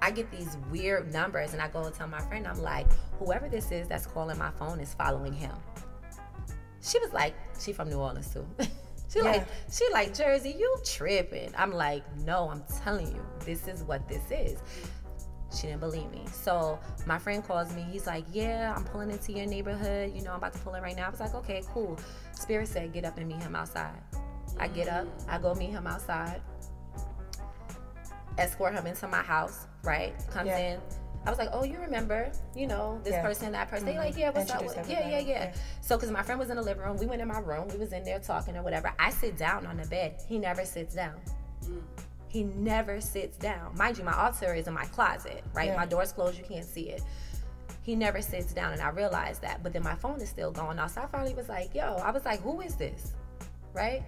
I get these weird numbers and I go and tell my friend, I'm like, whoever this is that's calling my phone is following him. She was like, she from New Orleans too. she Yeah. like, she like Jersey, you tripping. I'm like, no, I'm telling you, this is what this is. She didn't believe me. So my friend calls me. He's like, yeah, I'm pulling into your neighborhood. You know, I'm about to pull in right now. I was like, okay, cool. Spirit said, get up and meet him outside. I get up, I go meet him outside, escort him into my house, right? Comes Yeah. in. I was like, oh, you remember, you know, this Yeah. person, that person. They Mhm. like, yeah, what's Introduce up? Yeah, yeah, yeah, Yeah. So, because my friend was in the living room, we went in my room. We was in there talking or whatever. I sit down on the bed. He never sits down. He never sits down. Mind you, my altar is in my closet, right? Yeah. My door's closed. You can't see it. He never sits down, and I realized that. But then my phone is still going off. So I finally was like, yo, I was like, who is this? Right?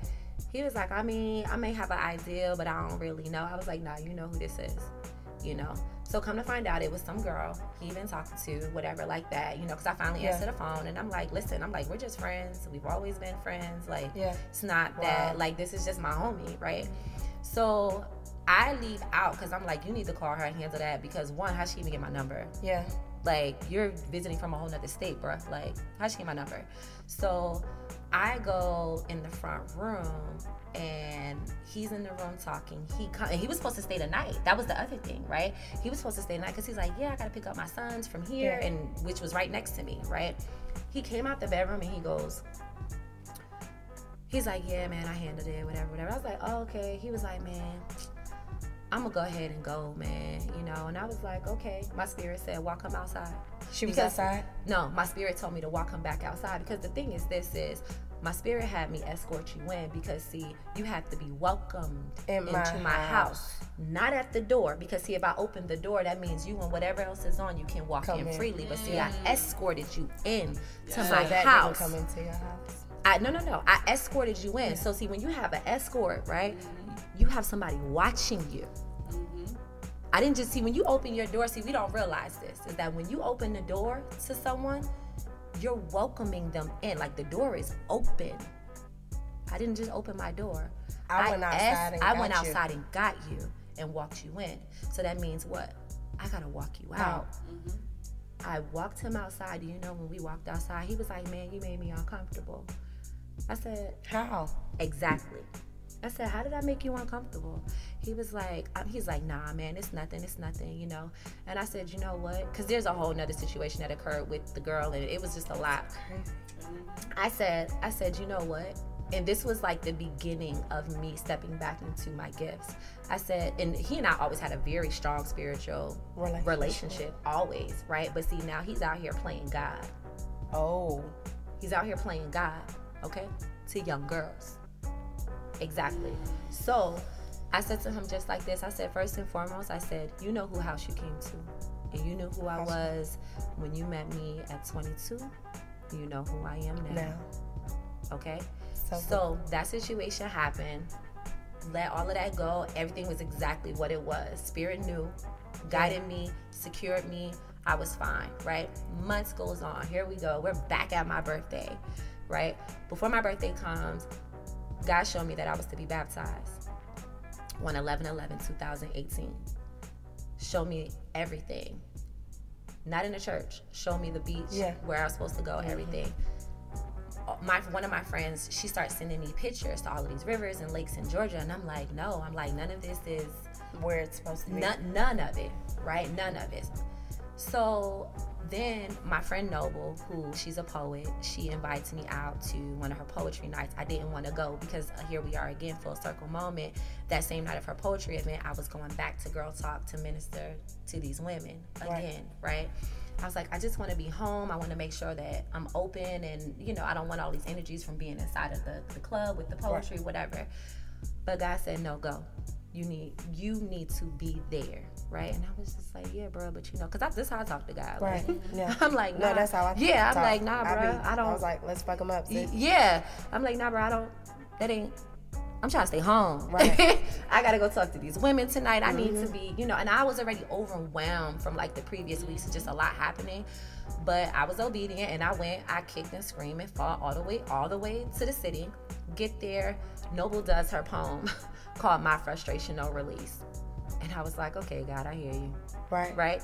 He was like, I mean, I may have an idea, but I don't really know. I was like, nah, you know who this is, you know? So come to find out, it was some girl he been talking to, whatever, like that, you know, because I finally Yeah. answered the phone and I'm like, listen, I'm like, we're just friends. We've always been friends. Like, Yeah. it's not Wow. that, like, this is just my homie, right? So I leave out because I'm like, you need to call her and handle that because one, how she even get my number? Yeah. Like, you're visiting from a whole nother state, bruh. Like, how she get my number? So I go in the front room and he's in the room talking. He come, and he was supposed to stay the night. That was the other thing, right? He was supposed to stay the night because he's like, yeah, I gotta pick up my sons from here, Yeah. and which was right next to me, right? He came out the bedroom and he goes, he's like, yeah, man, I handled it, whatever, whatever. I was like, oh, okay. He was like, man, I'm gonna go ahead and go, man, you know. And I was like, okay. My spirit said, walk him outside. She was Because- outside. No, my spirit told me to walk him back outside because the thing is, this is my spirit had me escort you in because see, you have to be welcomed In into my house. house. not at the door. Because see, if I open the door, that means you and whatever else is on, you can walk in in. freely. But see, I mm. escorted you in to So my that house. come into your house. I no no no. I escorted you in. So see, when you have an escort, right, mm-hmm. you have somebody watching you. Mm-hmm. I didn't just see when you open your door. See, we don't realize this is that when you open the door to someone, you're welcoming them in. Like the door is open. I didn't just open my door. I went outside and I got went you. outside and got you and walked you in. So that means what? I gotta walk you out. Out. Mm-hmm. I walked him outside. Do you know when we walked outside? He was like, "Man, you made me uncomfortable." I said, How? Exactly. I said, How did I make you uncomfortable? He was like, He's like, Nah, man, it's nothing, it's nothing, you know? And I said, You know what? Because there's a whole nother situation that occurred with the girl, and it was just a lot. I said, I said, You know what? And this was like the beginning of me stepping back into my gifts. I said, and he and I always had a very strong spiritual Relationship. relationship, always, right? But see, now he's out here playing God. Oh. He's out here playing God, okay, to young girls. Exactly. So I said to him just like this I said, first and foremost, I said, you know who house you came to. And you knew who I was when you met me at 22. You know who I am now. Now. Okay? So, So that situation happened. Let all of that go. Everything was exactly what it was. Spirit knew, guided me, secured me. I was fine, right? Months goes on. Here we go. We're back at my birthday, right? Before my birthday comes, God showed me that I was to be baptized on 11 11 2018. Show me everything. Not in the church. Show me the beach Yeah. where I was supposed to go, mm-hmm. everything uh, my one of my friends, she starts sending me pictures to all of these rivers and lakes in Georgia, and I'm like, no, I'm like, none of this is where it's supposed to be. None, none of it, right? None of it. So then my friend Noble, who she's a poet, she invites me out to one of her poetry nights. I didn't want to go because here we are again, full circle moment. That same night of her poetry event, I was going back to Girl Talk to minister to these women again, right? right? I was like, I just want to be home. I want to make sure that I'm open and, you know, I don't want all these energies from being inside of the, the club with the poetry, right. whatever. But God said, no, go. You need you need to be there, right? And I was just like, yeah, bro, but you know, cause I, this how I talk to God. Right. Like, yeah. I'm like, nah. no, that's how I. Talk. Yeah. I'm like, nah, bro. I, be, I don't. I was like, let's fuck him up. Sis. Yeah, I'm like, nah, bro. I don't. That ain't. I'm trying to stay home. Right. I gotta go talk to these women tonight. I mm-hmm. need to be, you know, and I was already overwhelmed from like the previous weeks, just a lot happening. But I was obedient and I went, I kicked and screamed and fought all the way, all the way to the city. Get there, Noble does her poem called My Frustration No Release. And I was like, okay, God, I hear you. Right. Right?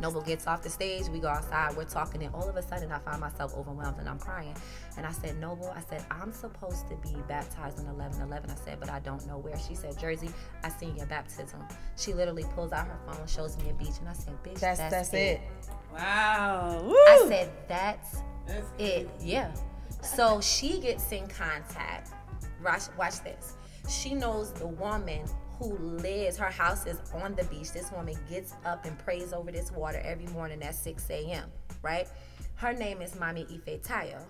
Noble gets off the stage, we go outside, we're talking, and all of a sudden I find myself overwhelmed and I'm crying. And I said, Noble, I said, I'm supposed to be baptized on 11 11. I said, but I don't know where. She said, Jersey, I seen your baptism. She literally pulls out her phone, shows me a beach, and I said, bitch, that's, that's, that's it. it. Wow. Woo. I said, that's, that's it. Yeah. So she gets in contact. Watch, watch this. She knows the woman who lives, her house is on the beach. This woman gets up and prays over this water every morning at 6 a.m., right? Her name is Mommy Ife Tayo,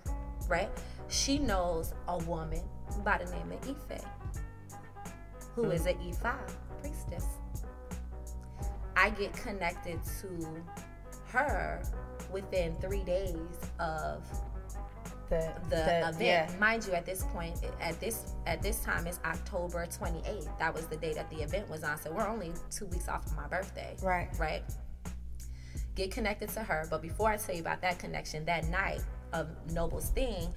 right? She knows a woman by the name of Ife, who hmm. is an Ifa priestess. I get connected to her within three days of the, the, the event. Yeah. Mind you, at this point, at this at this time, it's October 28th. That was the day that the event was on. So we're only two weeks off of my birthday. Right. Right. Get connected to her. But before I tell you about that connection, that night of Noble's thing,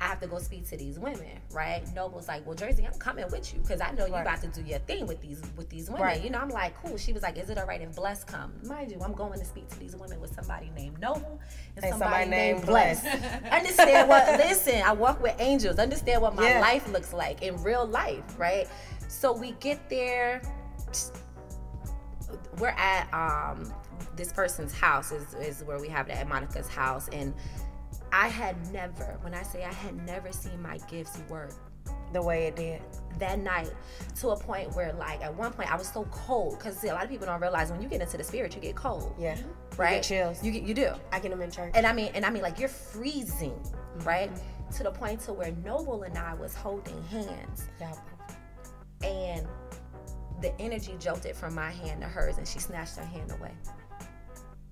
I have to go speak to these women, right? Noble's like, well, Jersey, I'm coming with you because I know you right. about to do your thing with these with these women. Right. You know, I'm like, cool. She was like, is it all right if Bless come? Mind you, I'm going to speak to these women with somebody named Noble and, and somebody, somebody, named Bless. Understand what? Listen, I walk with angels. Understand what my yeah. life looks like in real life, right? So we get there. We're at um, this person's house is, is where we have it at Monica's house and I had never, when I say I had never seen my gifts work the way it did that night to a point where like at one point I was so cold because a lot of people don't realize when you get into the spirit you get cold. Yeah. Right. You get chills. You you do. I get them in church. And I mean and I mean like you're freezing, mm-hmm. right? To the point to where Noble and I was holding hands. Yeah. And the energy jolted from my hand to hers and she snatched her hand away.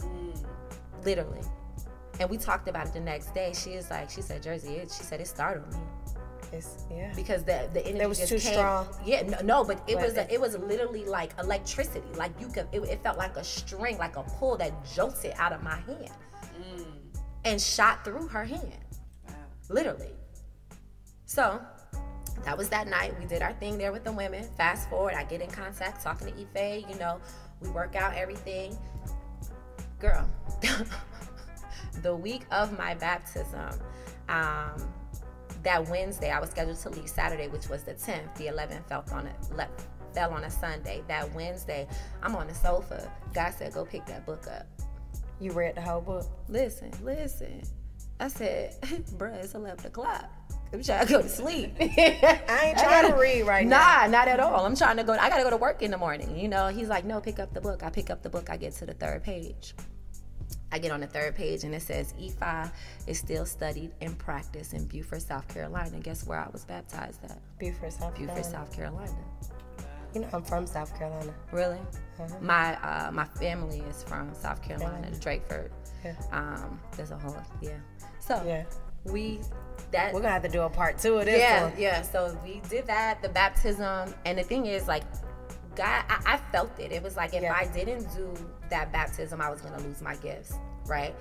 Mm. Literally. And we talked about it the next day. She is like, she said, Jersey, it, she said it startled me. It's, yeah. Because the the energy it was just too came. strong. Yeah, no, no but it but was a, it was literally like electricity. Like you could, it, it, felt like a string, like a pull that jolted out of my hand mm. and shot through her hand, wow. literally. So that was that night. We did our thing there with the women. Fast forward, I get in contact talking to Ife. You know, we work out everything. Girl. the week of my baptism, um, that Wednesday, I was scheduled to leave Saturday, which was the 10th. The 11th fell on a fell on a Sunday. That Wednesday, I'm on the sofa. God said, "Go pick that book up." You read the whole book. Listen, listen. I said, "Bruh, it's 11 o'clock." I'm trying to go to sleep. I ain't trying gotta, to read right nah, now. Nah, not at all. I'm trying to go. I gotta go to work in the morning. You know, he's like, "No, pick up the book." I pick up the book. I get to the third page. I get on the third page and it says Ifa is still studied and practiced in Beaufort, South Carolina. Guess where I was baptized at? Beaufort, South Beaufort, Carolina. South Carolina. You know, I'm from South Carolina. Really? Uh-huh. My uh, my family is from South Carolina, yeah. Drakeford. Yeah. Um, there's a whole yeah. So yeah. we that we're gonna have to do a part two of this. Yeah, one. yeah. So we did that, the baptism, and the thing is, like, God, I, I felt it. It was like if yeah. I didn't do that baptism, I was gonna lose my gifts, right?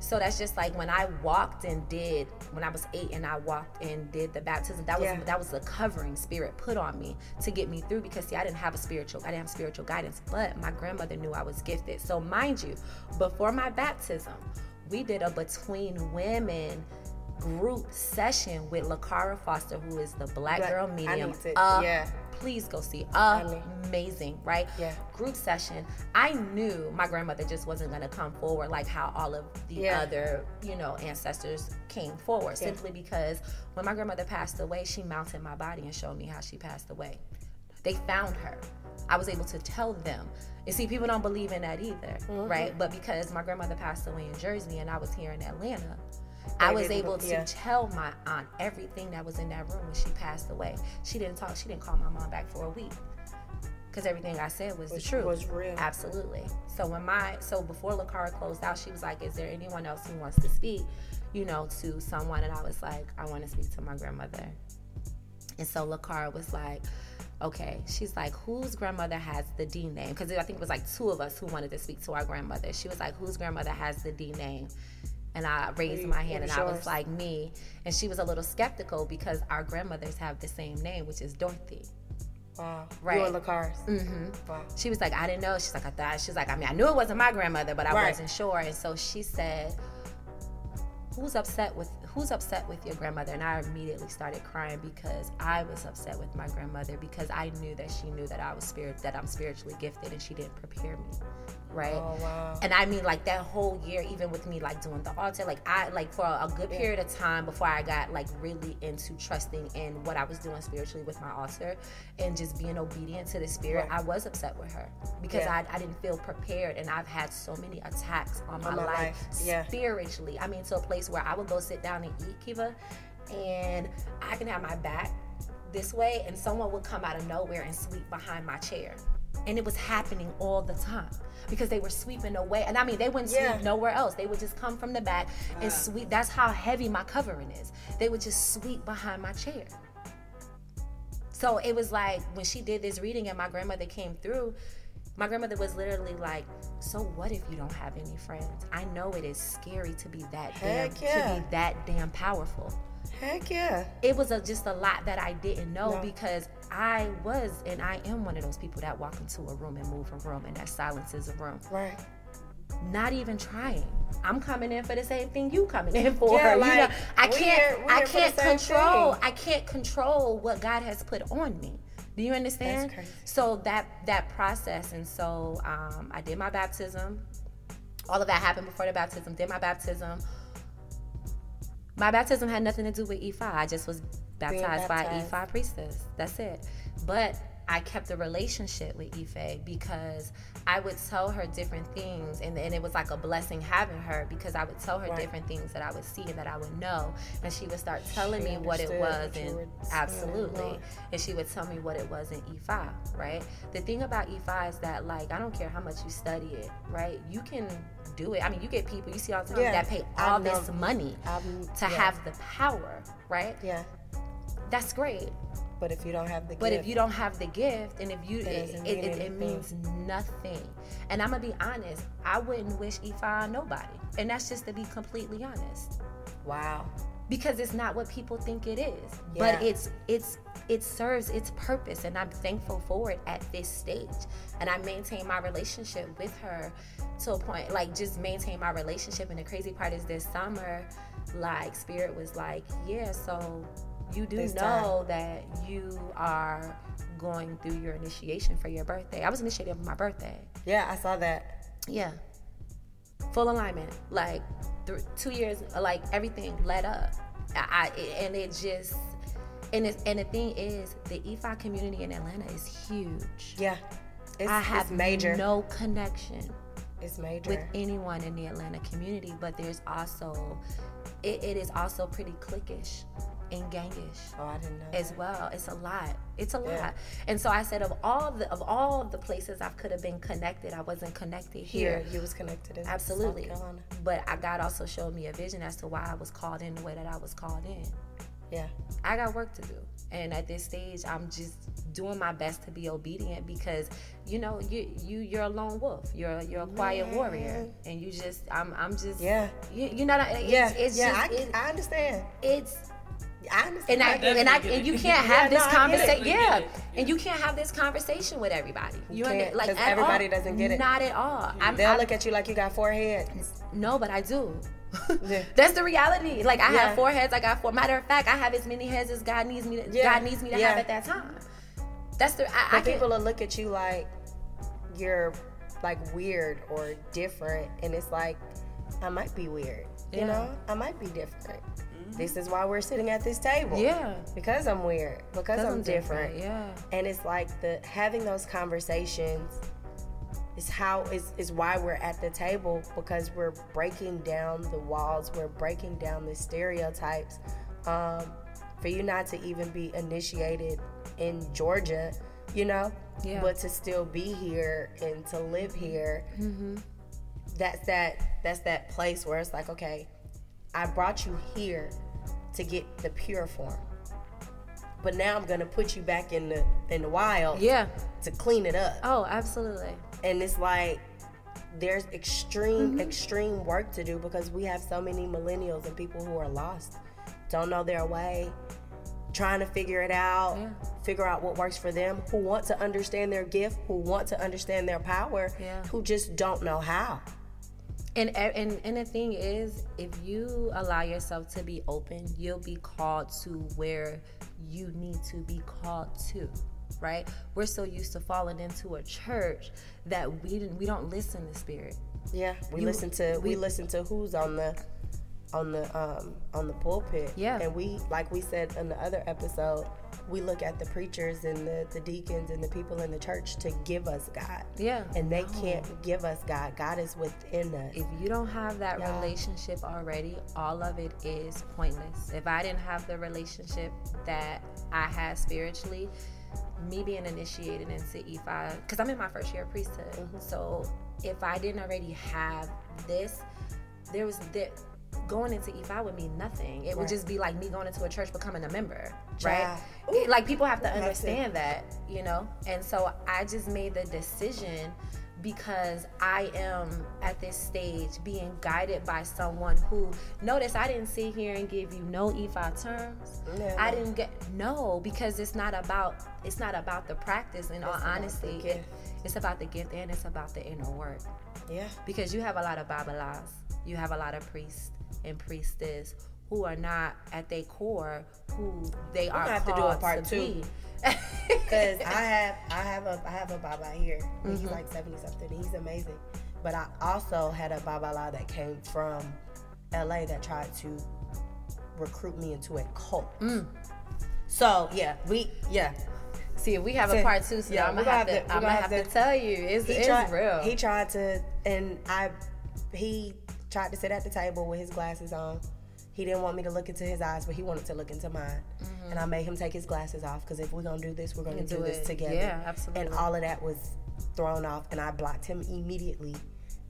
So that's just like when I walked and did when I was eight and I walked and did the baptism. That was yeah. that was the covering spirit put on me to get me through because see I didn't have a spiritual I didn't have spiritual guidance, but my grandmother knew I was gifted. So mind you, before my baptism, we did a between women group session with Lakara Foster, who is the Black Girl I Medium. Uh, yeah. Please go see. Amazing, right? Yeah. Group session. I knew my grandmother just wasn't going to come forward like how all of the Yeah. other, you know, ancestors came forward. Yeah. Simply because when my grandmother passed away, she mounted my body and showed me how she passed away. They found her. I was able to tell them. And see, people don't believe in that either, Mm-hmm. right? But because my grandmother passed away in Jersey and I was here in Atlanta, I was able to yeah. tell my aunt everything that was in that room when she passed away. She didn't talk. She didn't call my mom back for a week because everything I said was, Was- the truth. It was real. Absolutely. So when my so before Lakara closed out, she was like, "Is there anyone else who wants to speak?" You know, to someone, and I was like, "I want to speak to my grandmother." And so Lakara was like, okay. She's like, whose grandmother has the D name? Because I think it was like two of us who wanted to speak to our grandmother. She was like, whose grandmother has the D name? And I raised my hand and I was like, me. And she was a little skeptical because our grandmothers have the same name, which is Dorothy. Wow. Right. You cars. Mm-hmm. Wow. She was like, I didn't know. She's like, I thought. She's like, I mean, I knew it wasn't my grandmother, but I Right. wasn't sure. And so she said, Who's upset with Who's upset with your grandmother? And I immediately started crying because I was upset with my grandmother because I knew that she knew that I was spirit that I'm spiritually gifted and she didn't prepare me, right? Oh wow. And I mean, like that whole year, even with me like doing the altar, like I like for a good period of time before I got like really into trusting in what I was doing spiritually with my altar and just being obedient to the spirit, Right. I was upset with her because Yeah. I, I didn't feel prepared, and I've had so many attacks on my, On my life, life, yeah. spiritually. I mean, to a place where I would go sit down and eat kiva, and I can have my back this way, and someone would come out of nowhere and sweep behind my chair. And it was happening all the time because they were sweeping away. And I mean, they wouldn't Yeah. sweep nowhere else. They would just come from the back and sweep. That's how heavy my covering is. They would just sweep behind my chair. So it was like when she did this reading and my grandmother came through, my grandmother was literally like, "So what if you don't have any friends? I know it is scary to be that damn yeah. to be that damn powerful." Heck yeah. It was a, just a lot that I didn't know No. because I was and I am one of those people that walk into a room and move a room and that silences a room. Right. Not even trying. I'm coming in for the same thing you coming in for. Yeah, you know, like, I can't I here for the can't control. I can't control what God has put on me. Do you understand? So that that process and so um, I did my baptism. All of that happened before the baptism. Did my baptism. My baptism had nothing to do with Ifa. I just was baptized, by baptized. Ifa priestess. That's it. But I kept a relationship with Ife because I would tell her different things, and, and it was like a blessing having her because I would tell her Right. different things that I would see and that I would know, and she would start telling She me what it was, and were seeing and absolutely, and she would tell me what it was in Ifa, right? The thing about Ifa is that like I don't care how much you study it, right? You can do it. I mean, you get people you see all the time Yeah, that pay all this money I'm- to yeah. have the power, right? Yeah. That's great. But if you don't have the But gift, if you don't have the gift, and if you, it, it, mean it, it means nothing. And I'm gonna be honest, I wouldn't wish Ifa on nobody, and that's just to be completely honest, wow. because it's not what people think it is. Yeah. But it's it's it serves its purpose, and I'm thankful for it at this stage. And I maintain my relationship with her to a point, like just maintain my relationship. And the crazy part is this summer, like Spirit was like, yeah, so you do This know that you are going through your initiation for your birthday. I was initiated for my birthday. Yeah, I saw that. Yeah. Full alignment. Like th- two years, like everything led up. I, I and it just and it's and the thing is the Ifa community in Atlanta is huge. Yeah. It's, I have it's major. no connection it's major. with anyone in the Atlanta community, but there's also it, it is also pretty cliquish and gangish oh, I didn't know. as well. It's a lot. It's a Yeah. lot. And so I said of all the of all the places I could have been connected, I wasn't connected here. here, you was connected in Absolutely. South Carolina. But I, God also showed me a vision as to why I was called in the way that I was called in. Yeah. I got work to do. And at this stage, I'm just doing my best to be obedient because you know you you you're a lone wolf. You're you're a quiet warrior, and you just I'm I'm just Yeah. You, you know it's, Yeah. it's yeah. just I, it- I understand. it's I understand. and I, definitely and I and you can't Yeah, have this no, I get it. conversation. Definitely Yeah. and you can't have this conversation with everybody. You can't, under- like 'cause everybody all. doesn't get it. Not at all. I'm, They'll I- look at you like you got four heads. no, but I do. Yeah. That's the reality. Like I Yeah. have four heads. I got four. Matter of fact, I have as many heads as God needs me. To, Yeah. God needs me to Yeah. have at that time. That's the. I, I But can, people will look at you like you're like weird or different, and it's like I might be weird. You know, I might be different. This is why we're sitting at this table. Yeah. because I'm weird. Because I'm, I'm different. Yeah. And it's like the having those conversations is how is is why we're at the table because we're breaking down the walls. We're breaking down the stereotypes. Um, for you not to even be initiated in Georgia, you know, Yeah. but to still be here and to live here. That's that. That's that place where it's like, okay, I brought you here to get the pure form, but now I'm gonna put you back in the in the wild Yeah. to clean it up. Oh, absolutely. And it's like there's extreme, mm-hmm. extreme work to do because we have so many millennials and people who are lost, don't know their way, trying to figure it out, Yeah. figure out what works for them, who want to understand their gift, who want to understand their power, Yeah. who just don't know how. And, and and the thing is, if you allow yourself to be open, you'll be called to where you need to be called to. Right? We're so used to falling into a church that we didn't we don't listen to spirit. Yeah, we You- listen to we, we- listen to who's on the on the um on the pulpit. Yeah. And we like we said in the other episode, we look at the preachers and the, the deacons and the people in the church to give us God. Yeah. And they can't give us God. God is within us. If you don't have that Yeah. relationship already, all of it is pointless. If I didn't have the relationship that I had spiritually, me being initiated into Ifa, because I'm in my first year of priesthood. Mm-hmm. So if I didn't already have this, there was that going into Ifa would mean nothing. It would just be like me going into a church becoming a member, right? It- like people have to understand that, you know? And so I just made the decision because I am at this stage being guided by someone who notice I didn't sit here and give you no Ifa terms. Yeah. I didn't get no because it's not about it's not about the practice in all honesty. It, it's about the gift and it's about the inner work. Yeah. Because you have a lot of babalawos, you have a lot of priests and priestess who are not at their core who they are gonna have to do a part two. Because I have I have a I have a Baba here. Mm-hmm. He's like seventy something. He's amazing. But I also had a babalawo that came from LA that tried to recruit me into a cult. Mm. So yeah, we yeah. See, if we have a part two, so yeah, I'm gonna have, to, to- I'm gonna have have to tell you, it's, He it's tried real. he tried to and I he tried to sit at the table with his glasses on. He didn't want me to look into his eyes, but he wanted to look into mine. And I made him take his glasses off because if we're gonna do this, we're gonna do, do this together. Yeah, absolutely. And all of that was thrown off, and I blocked him immediately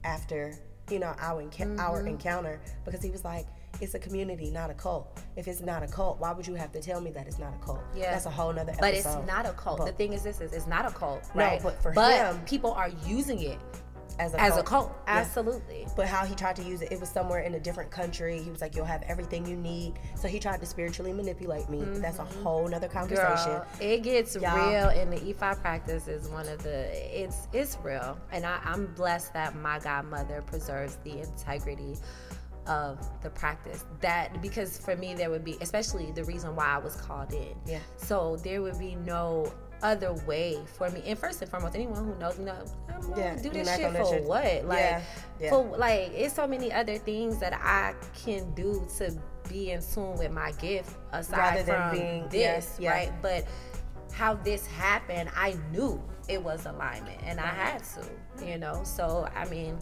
after you know our enc- our Mm-hmm. encounter because he was like, "It's a community, not a cult. If it's not a cult, why would you have to tell me that it's not a cult? Yeah. that's a whole nother episode. But it's not a cult. the thing is, this is it's not a cult, right? No, right? but for him- people are using it as a as a cult. cult. Yeah. Absolutely. But how he tried to use it, it was somewhere in a different country. He was like, "You'll have everything you need." So he tried to spiritually manipulate me. But that's a whole nother conversation. Mm-hmm. Girl, it gets Y'all. real, and the Ifa practice is one of the. It's it's real, and I, I'm blessed that my godmother preserves the integrity of the practice. That because for me there would be, especially the reason why I was called in. Yeah. So there would be no other way for me. And first and foremost, anyone who knows me know I'm gonna Yeah, do this shit for your- what? Like Yeah, yeah. for like it's so many other things that I can do to be in tune with my gift aside from being- this, yeah, right? But how this happened, I knew it was alignment, and I had to, you know. So I mean,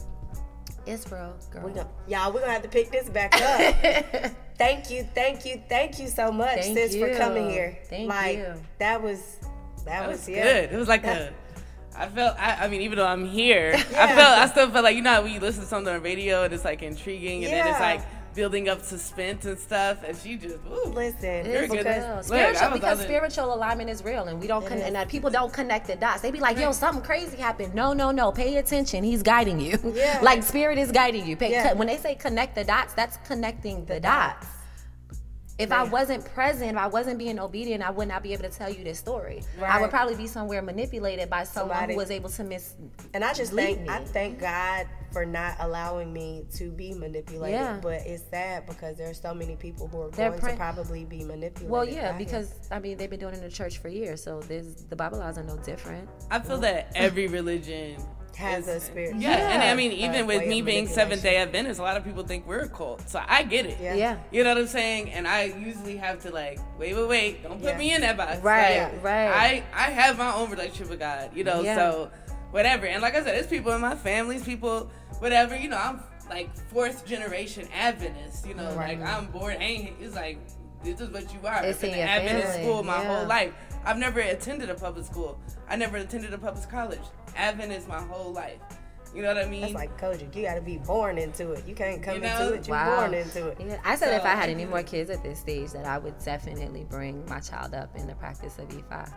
it's real, girl. We gonna, y'all, we're gonna have to pick this back up. thank you, thank you, thank you so much, Thank sis, for coming here. Thank like you. that was that, That was, was yeah. good. It was like That's- a. I felt. I, I mean, even though I'm here, Yeah. I felt. I still felt like you know how when listen to something on radio and it's like intriguing and then it's like building up suspense and stuff. And she just. Ooh. Listen, Very It's good. because real. Look, Spiritual, I because other- spiritual alignment is real, and we don't, It con- and uh, people don't connect the dots. They be like, "Yo, something crazy happened." No, no, no. Pay attention. He's guiding you. Yeah. like spirit is guiding you. Pay, Yeah. When they say connect the dots, that's connecting the, The dots. Dots. If I wasn't present, if I wasn't being obedient, I would not be able to tell you this story. I would probably be somewhere manipulated by someone Somebody. who was able to miss. And I just Lead thank me. I thank God for not allowing me to be manipulated. Yeah. But it's sad because there's so many people who are They're going pray- to probably be manipulated. Well, yeah, by him. because I mean they've been doing it in the church for years, so there's the babalawos are no different. I feel that every religion Has a spirit. Yeah, and I mean, even way with me being. Seventh Day Adventist, a lot of people think we're a cult, so I get it. Yeah. Yeah. You know what I'm saying? And I usually have to like, wait, wait, wait, don't put Yeah. me in that box. Right, Like, right. I I have my own relationship with God, you know. Yeah. So whatever. And like I said, there's people in my families, people, whatever. You know, I'm like fourth generation Adventist. You know, Right. like I'm born. Ain't it's like this is what you are. It's I've been in in Adventist family, school my yeah. whole life. I've never attended a public school. I never attended a public college. Adventist my whole life. You know what I mean? That's like COGIC. You got to be born into it. You can't come You know? into it. You're Wow. born into it. Yeah, I said if I had any more kids at this stage, that I would definitely bring my child up in the practice of Ifa.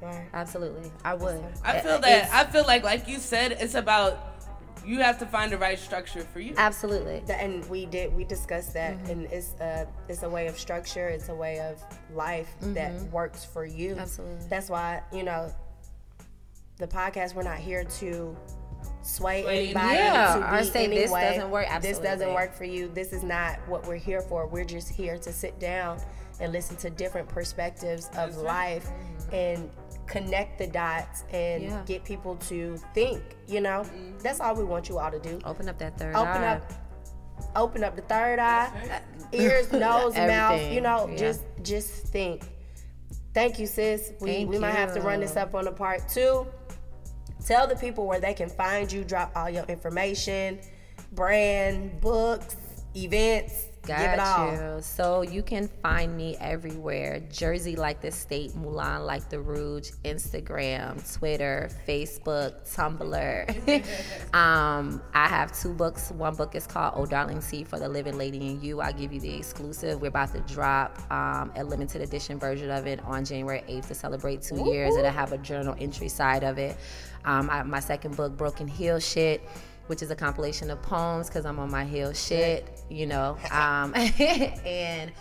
Right. Absolutely, I would. I feel that it's- I feel like like you said, it's about you have to find the right structure for you. absolutely. And we did we discussed that Mm-hmm. and it's a it's a way of structure it's a way of life that works for you Mm-hmm. Absolutely. that's why you know the podcast we're not here to sway anybody Yeah, to or say any this doesn't work. this doesn't work for you. This is not what we're here for. We're just here to sit down and listen to different perspectives of life and connect the dots and Mm-hmm. Yeah. get people to think you know? That's all we want you all to do. Open up that third open eye. up open up the third eye ears nose mouth you know yeah. just just think. Thank you sis. We, Thank we might have to run this up on a part two tell the people where they can find you drop all your information brand books events Got give it all you. So you can find me everywhere. Jersey like the state, Moulin like the Rouge, Instagram, Twitter, Facebook, Tumblr. um, I have two books. One book is called Oh Darling Sea for the Living Lady and You. I'll give you the exclusive. We're about to drop um, a limited edition version of it on January 8th to celebrate two years. It'll have a journal entry side of it. Um, I, my second book, Broken Heel Shit which is a compilation of poems because I'm on my heel shit, you know. Um, and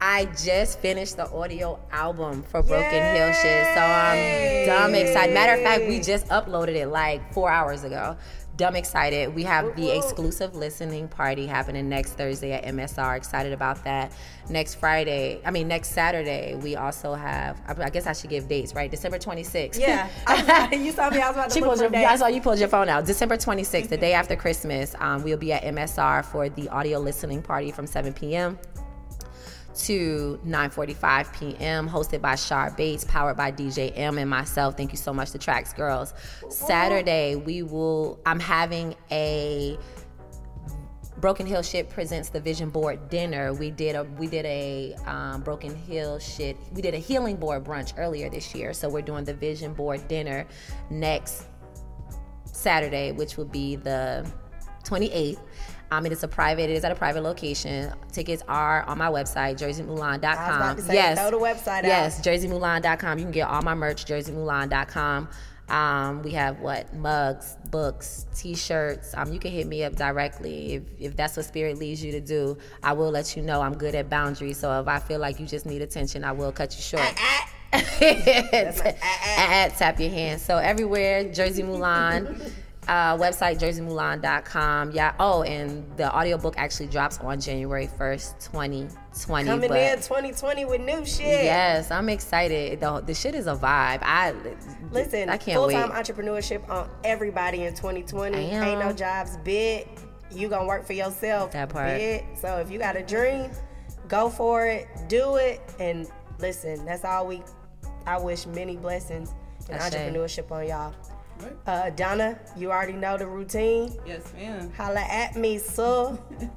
I just finished the audio album for Broken Heel shit, so I'm dumb excited. Matter of fact, we just uploaded it like four hours ago. Dumb excited. We have the exclusive listening party happening next Thursday at MSR. Excited about that. Next Friday, I mean next Saturday, we also have. I guess I should give dates, right? December 26th. yeah I you saw me i was about to She pulled your, I saw you pulled your phone out. December 26th, the day after Christmas, um, we'll be at MSR for the audio listening party from 7 p.m. to 9:45 p.m. hosted by Shar Bates, powered by DJ M and myself. Thank you so much to Tracks Girls. Saturday, we will I'm having a Broken Heel Shit presents the Vision Board dinner. We did a we did a um, Broken Heel Shit. We did a healing board brunch earlier this year, so we're doing the Vision Board dinner next Saturday, which will be the 28th. Um, it is a private. It is at a private location. Tickets are on my website, jerseymoulin.com. I was about to say, yes, throw the website out. yes, jerseymoulin.com. You can get all my merch, jerseymoulin.com. Um, we have what mugs, books, T-shirts. Um, you can hit me up directly if, if that's what spirit leads you to do. I will let you know. I'm good at boundaries, so if I feel like you just need attention, I will cut you short. tap your hand. So everywhere, Jersey Moulin. Uh, website jerseymoulin.com. Yeah. Oh, and the audiobook actually drops on January 1st, 2020. coming but in 2020 with new shit Yes, I'm excited. The, the shit is a vibe. I Listen, I can't full wait. time entrepreneurship on everybody in 2020. Ain't no jobs bid. You gonna work for yourself. That part. Bid. So if you got a dream, go for it, do it, and listen. That's all we. I wish many blessings in Ashe. entrepreneurship on y'all. Right. Uh, Dawna, you already know the routine. Yes, ma'am. Holla at me, so.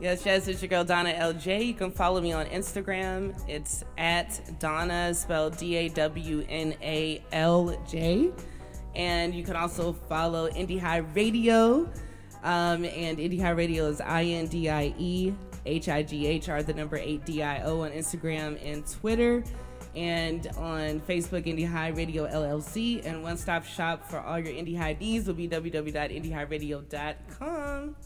Yes, yes, it's your girl Dawna LJ. You can follow me on Instagram. It's at Dawna, spelled D A W N A L J. And you can also follow Indie High Radio. Um, and Indie High Radio is I N D I E H I G H R, the number 8 D I O on Instagram and Twitter. And on Facebook, Indie High Radio LLC. And one stop shop for all your Indie High needs will be www.indiehighr8dio.com.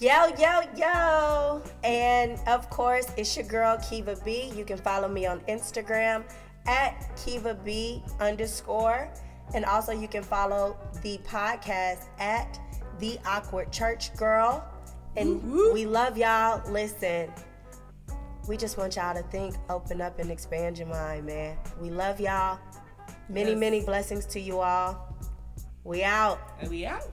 Yo, yo, yo. And of course, it's your girl, Keva B. You can follow me on Instagram at Keva B underscore. And also, you can follow the podcast at The Awkward Church Girl. And Woo-woo. we love y'all. Listen, we just want y'all to think, open up, and expand your mind, man. We love y'all. Many, Yes. many blessings to you all. We out. And we out.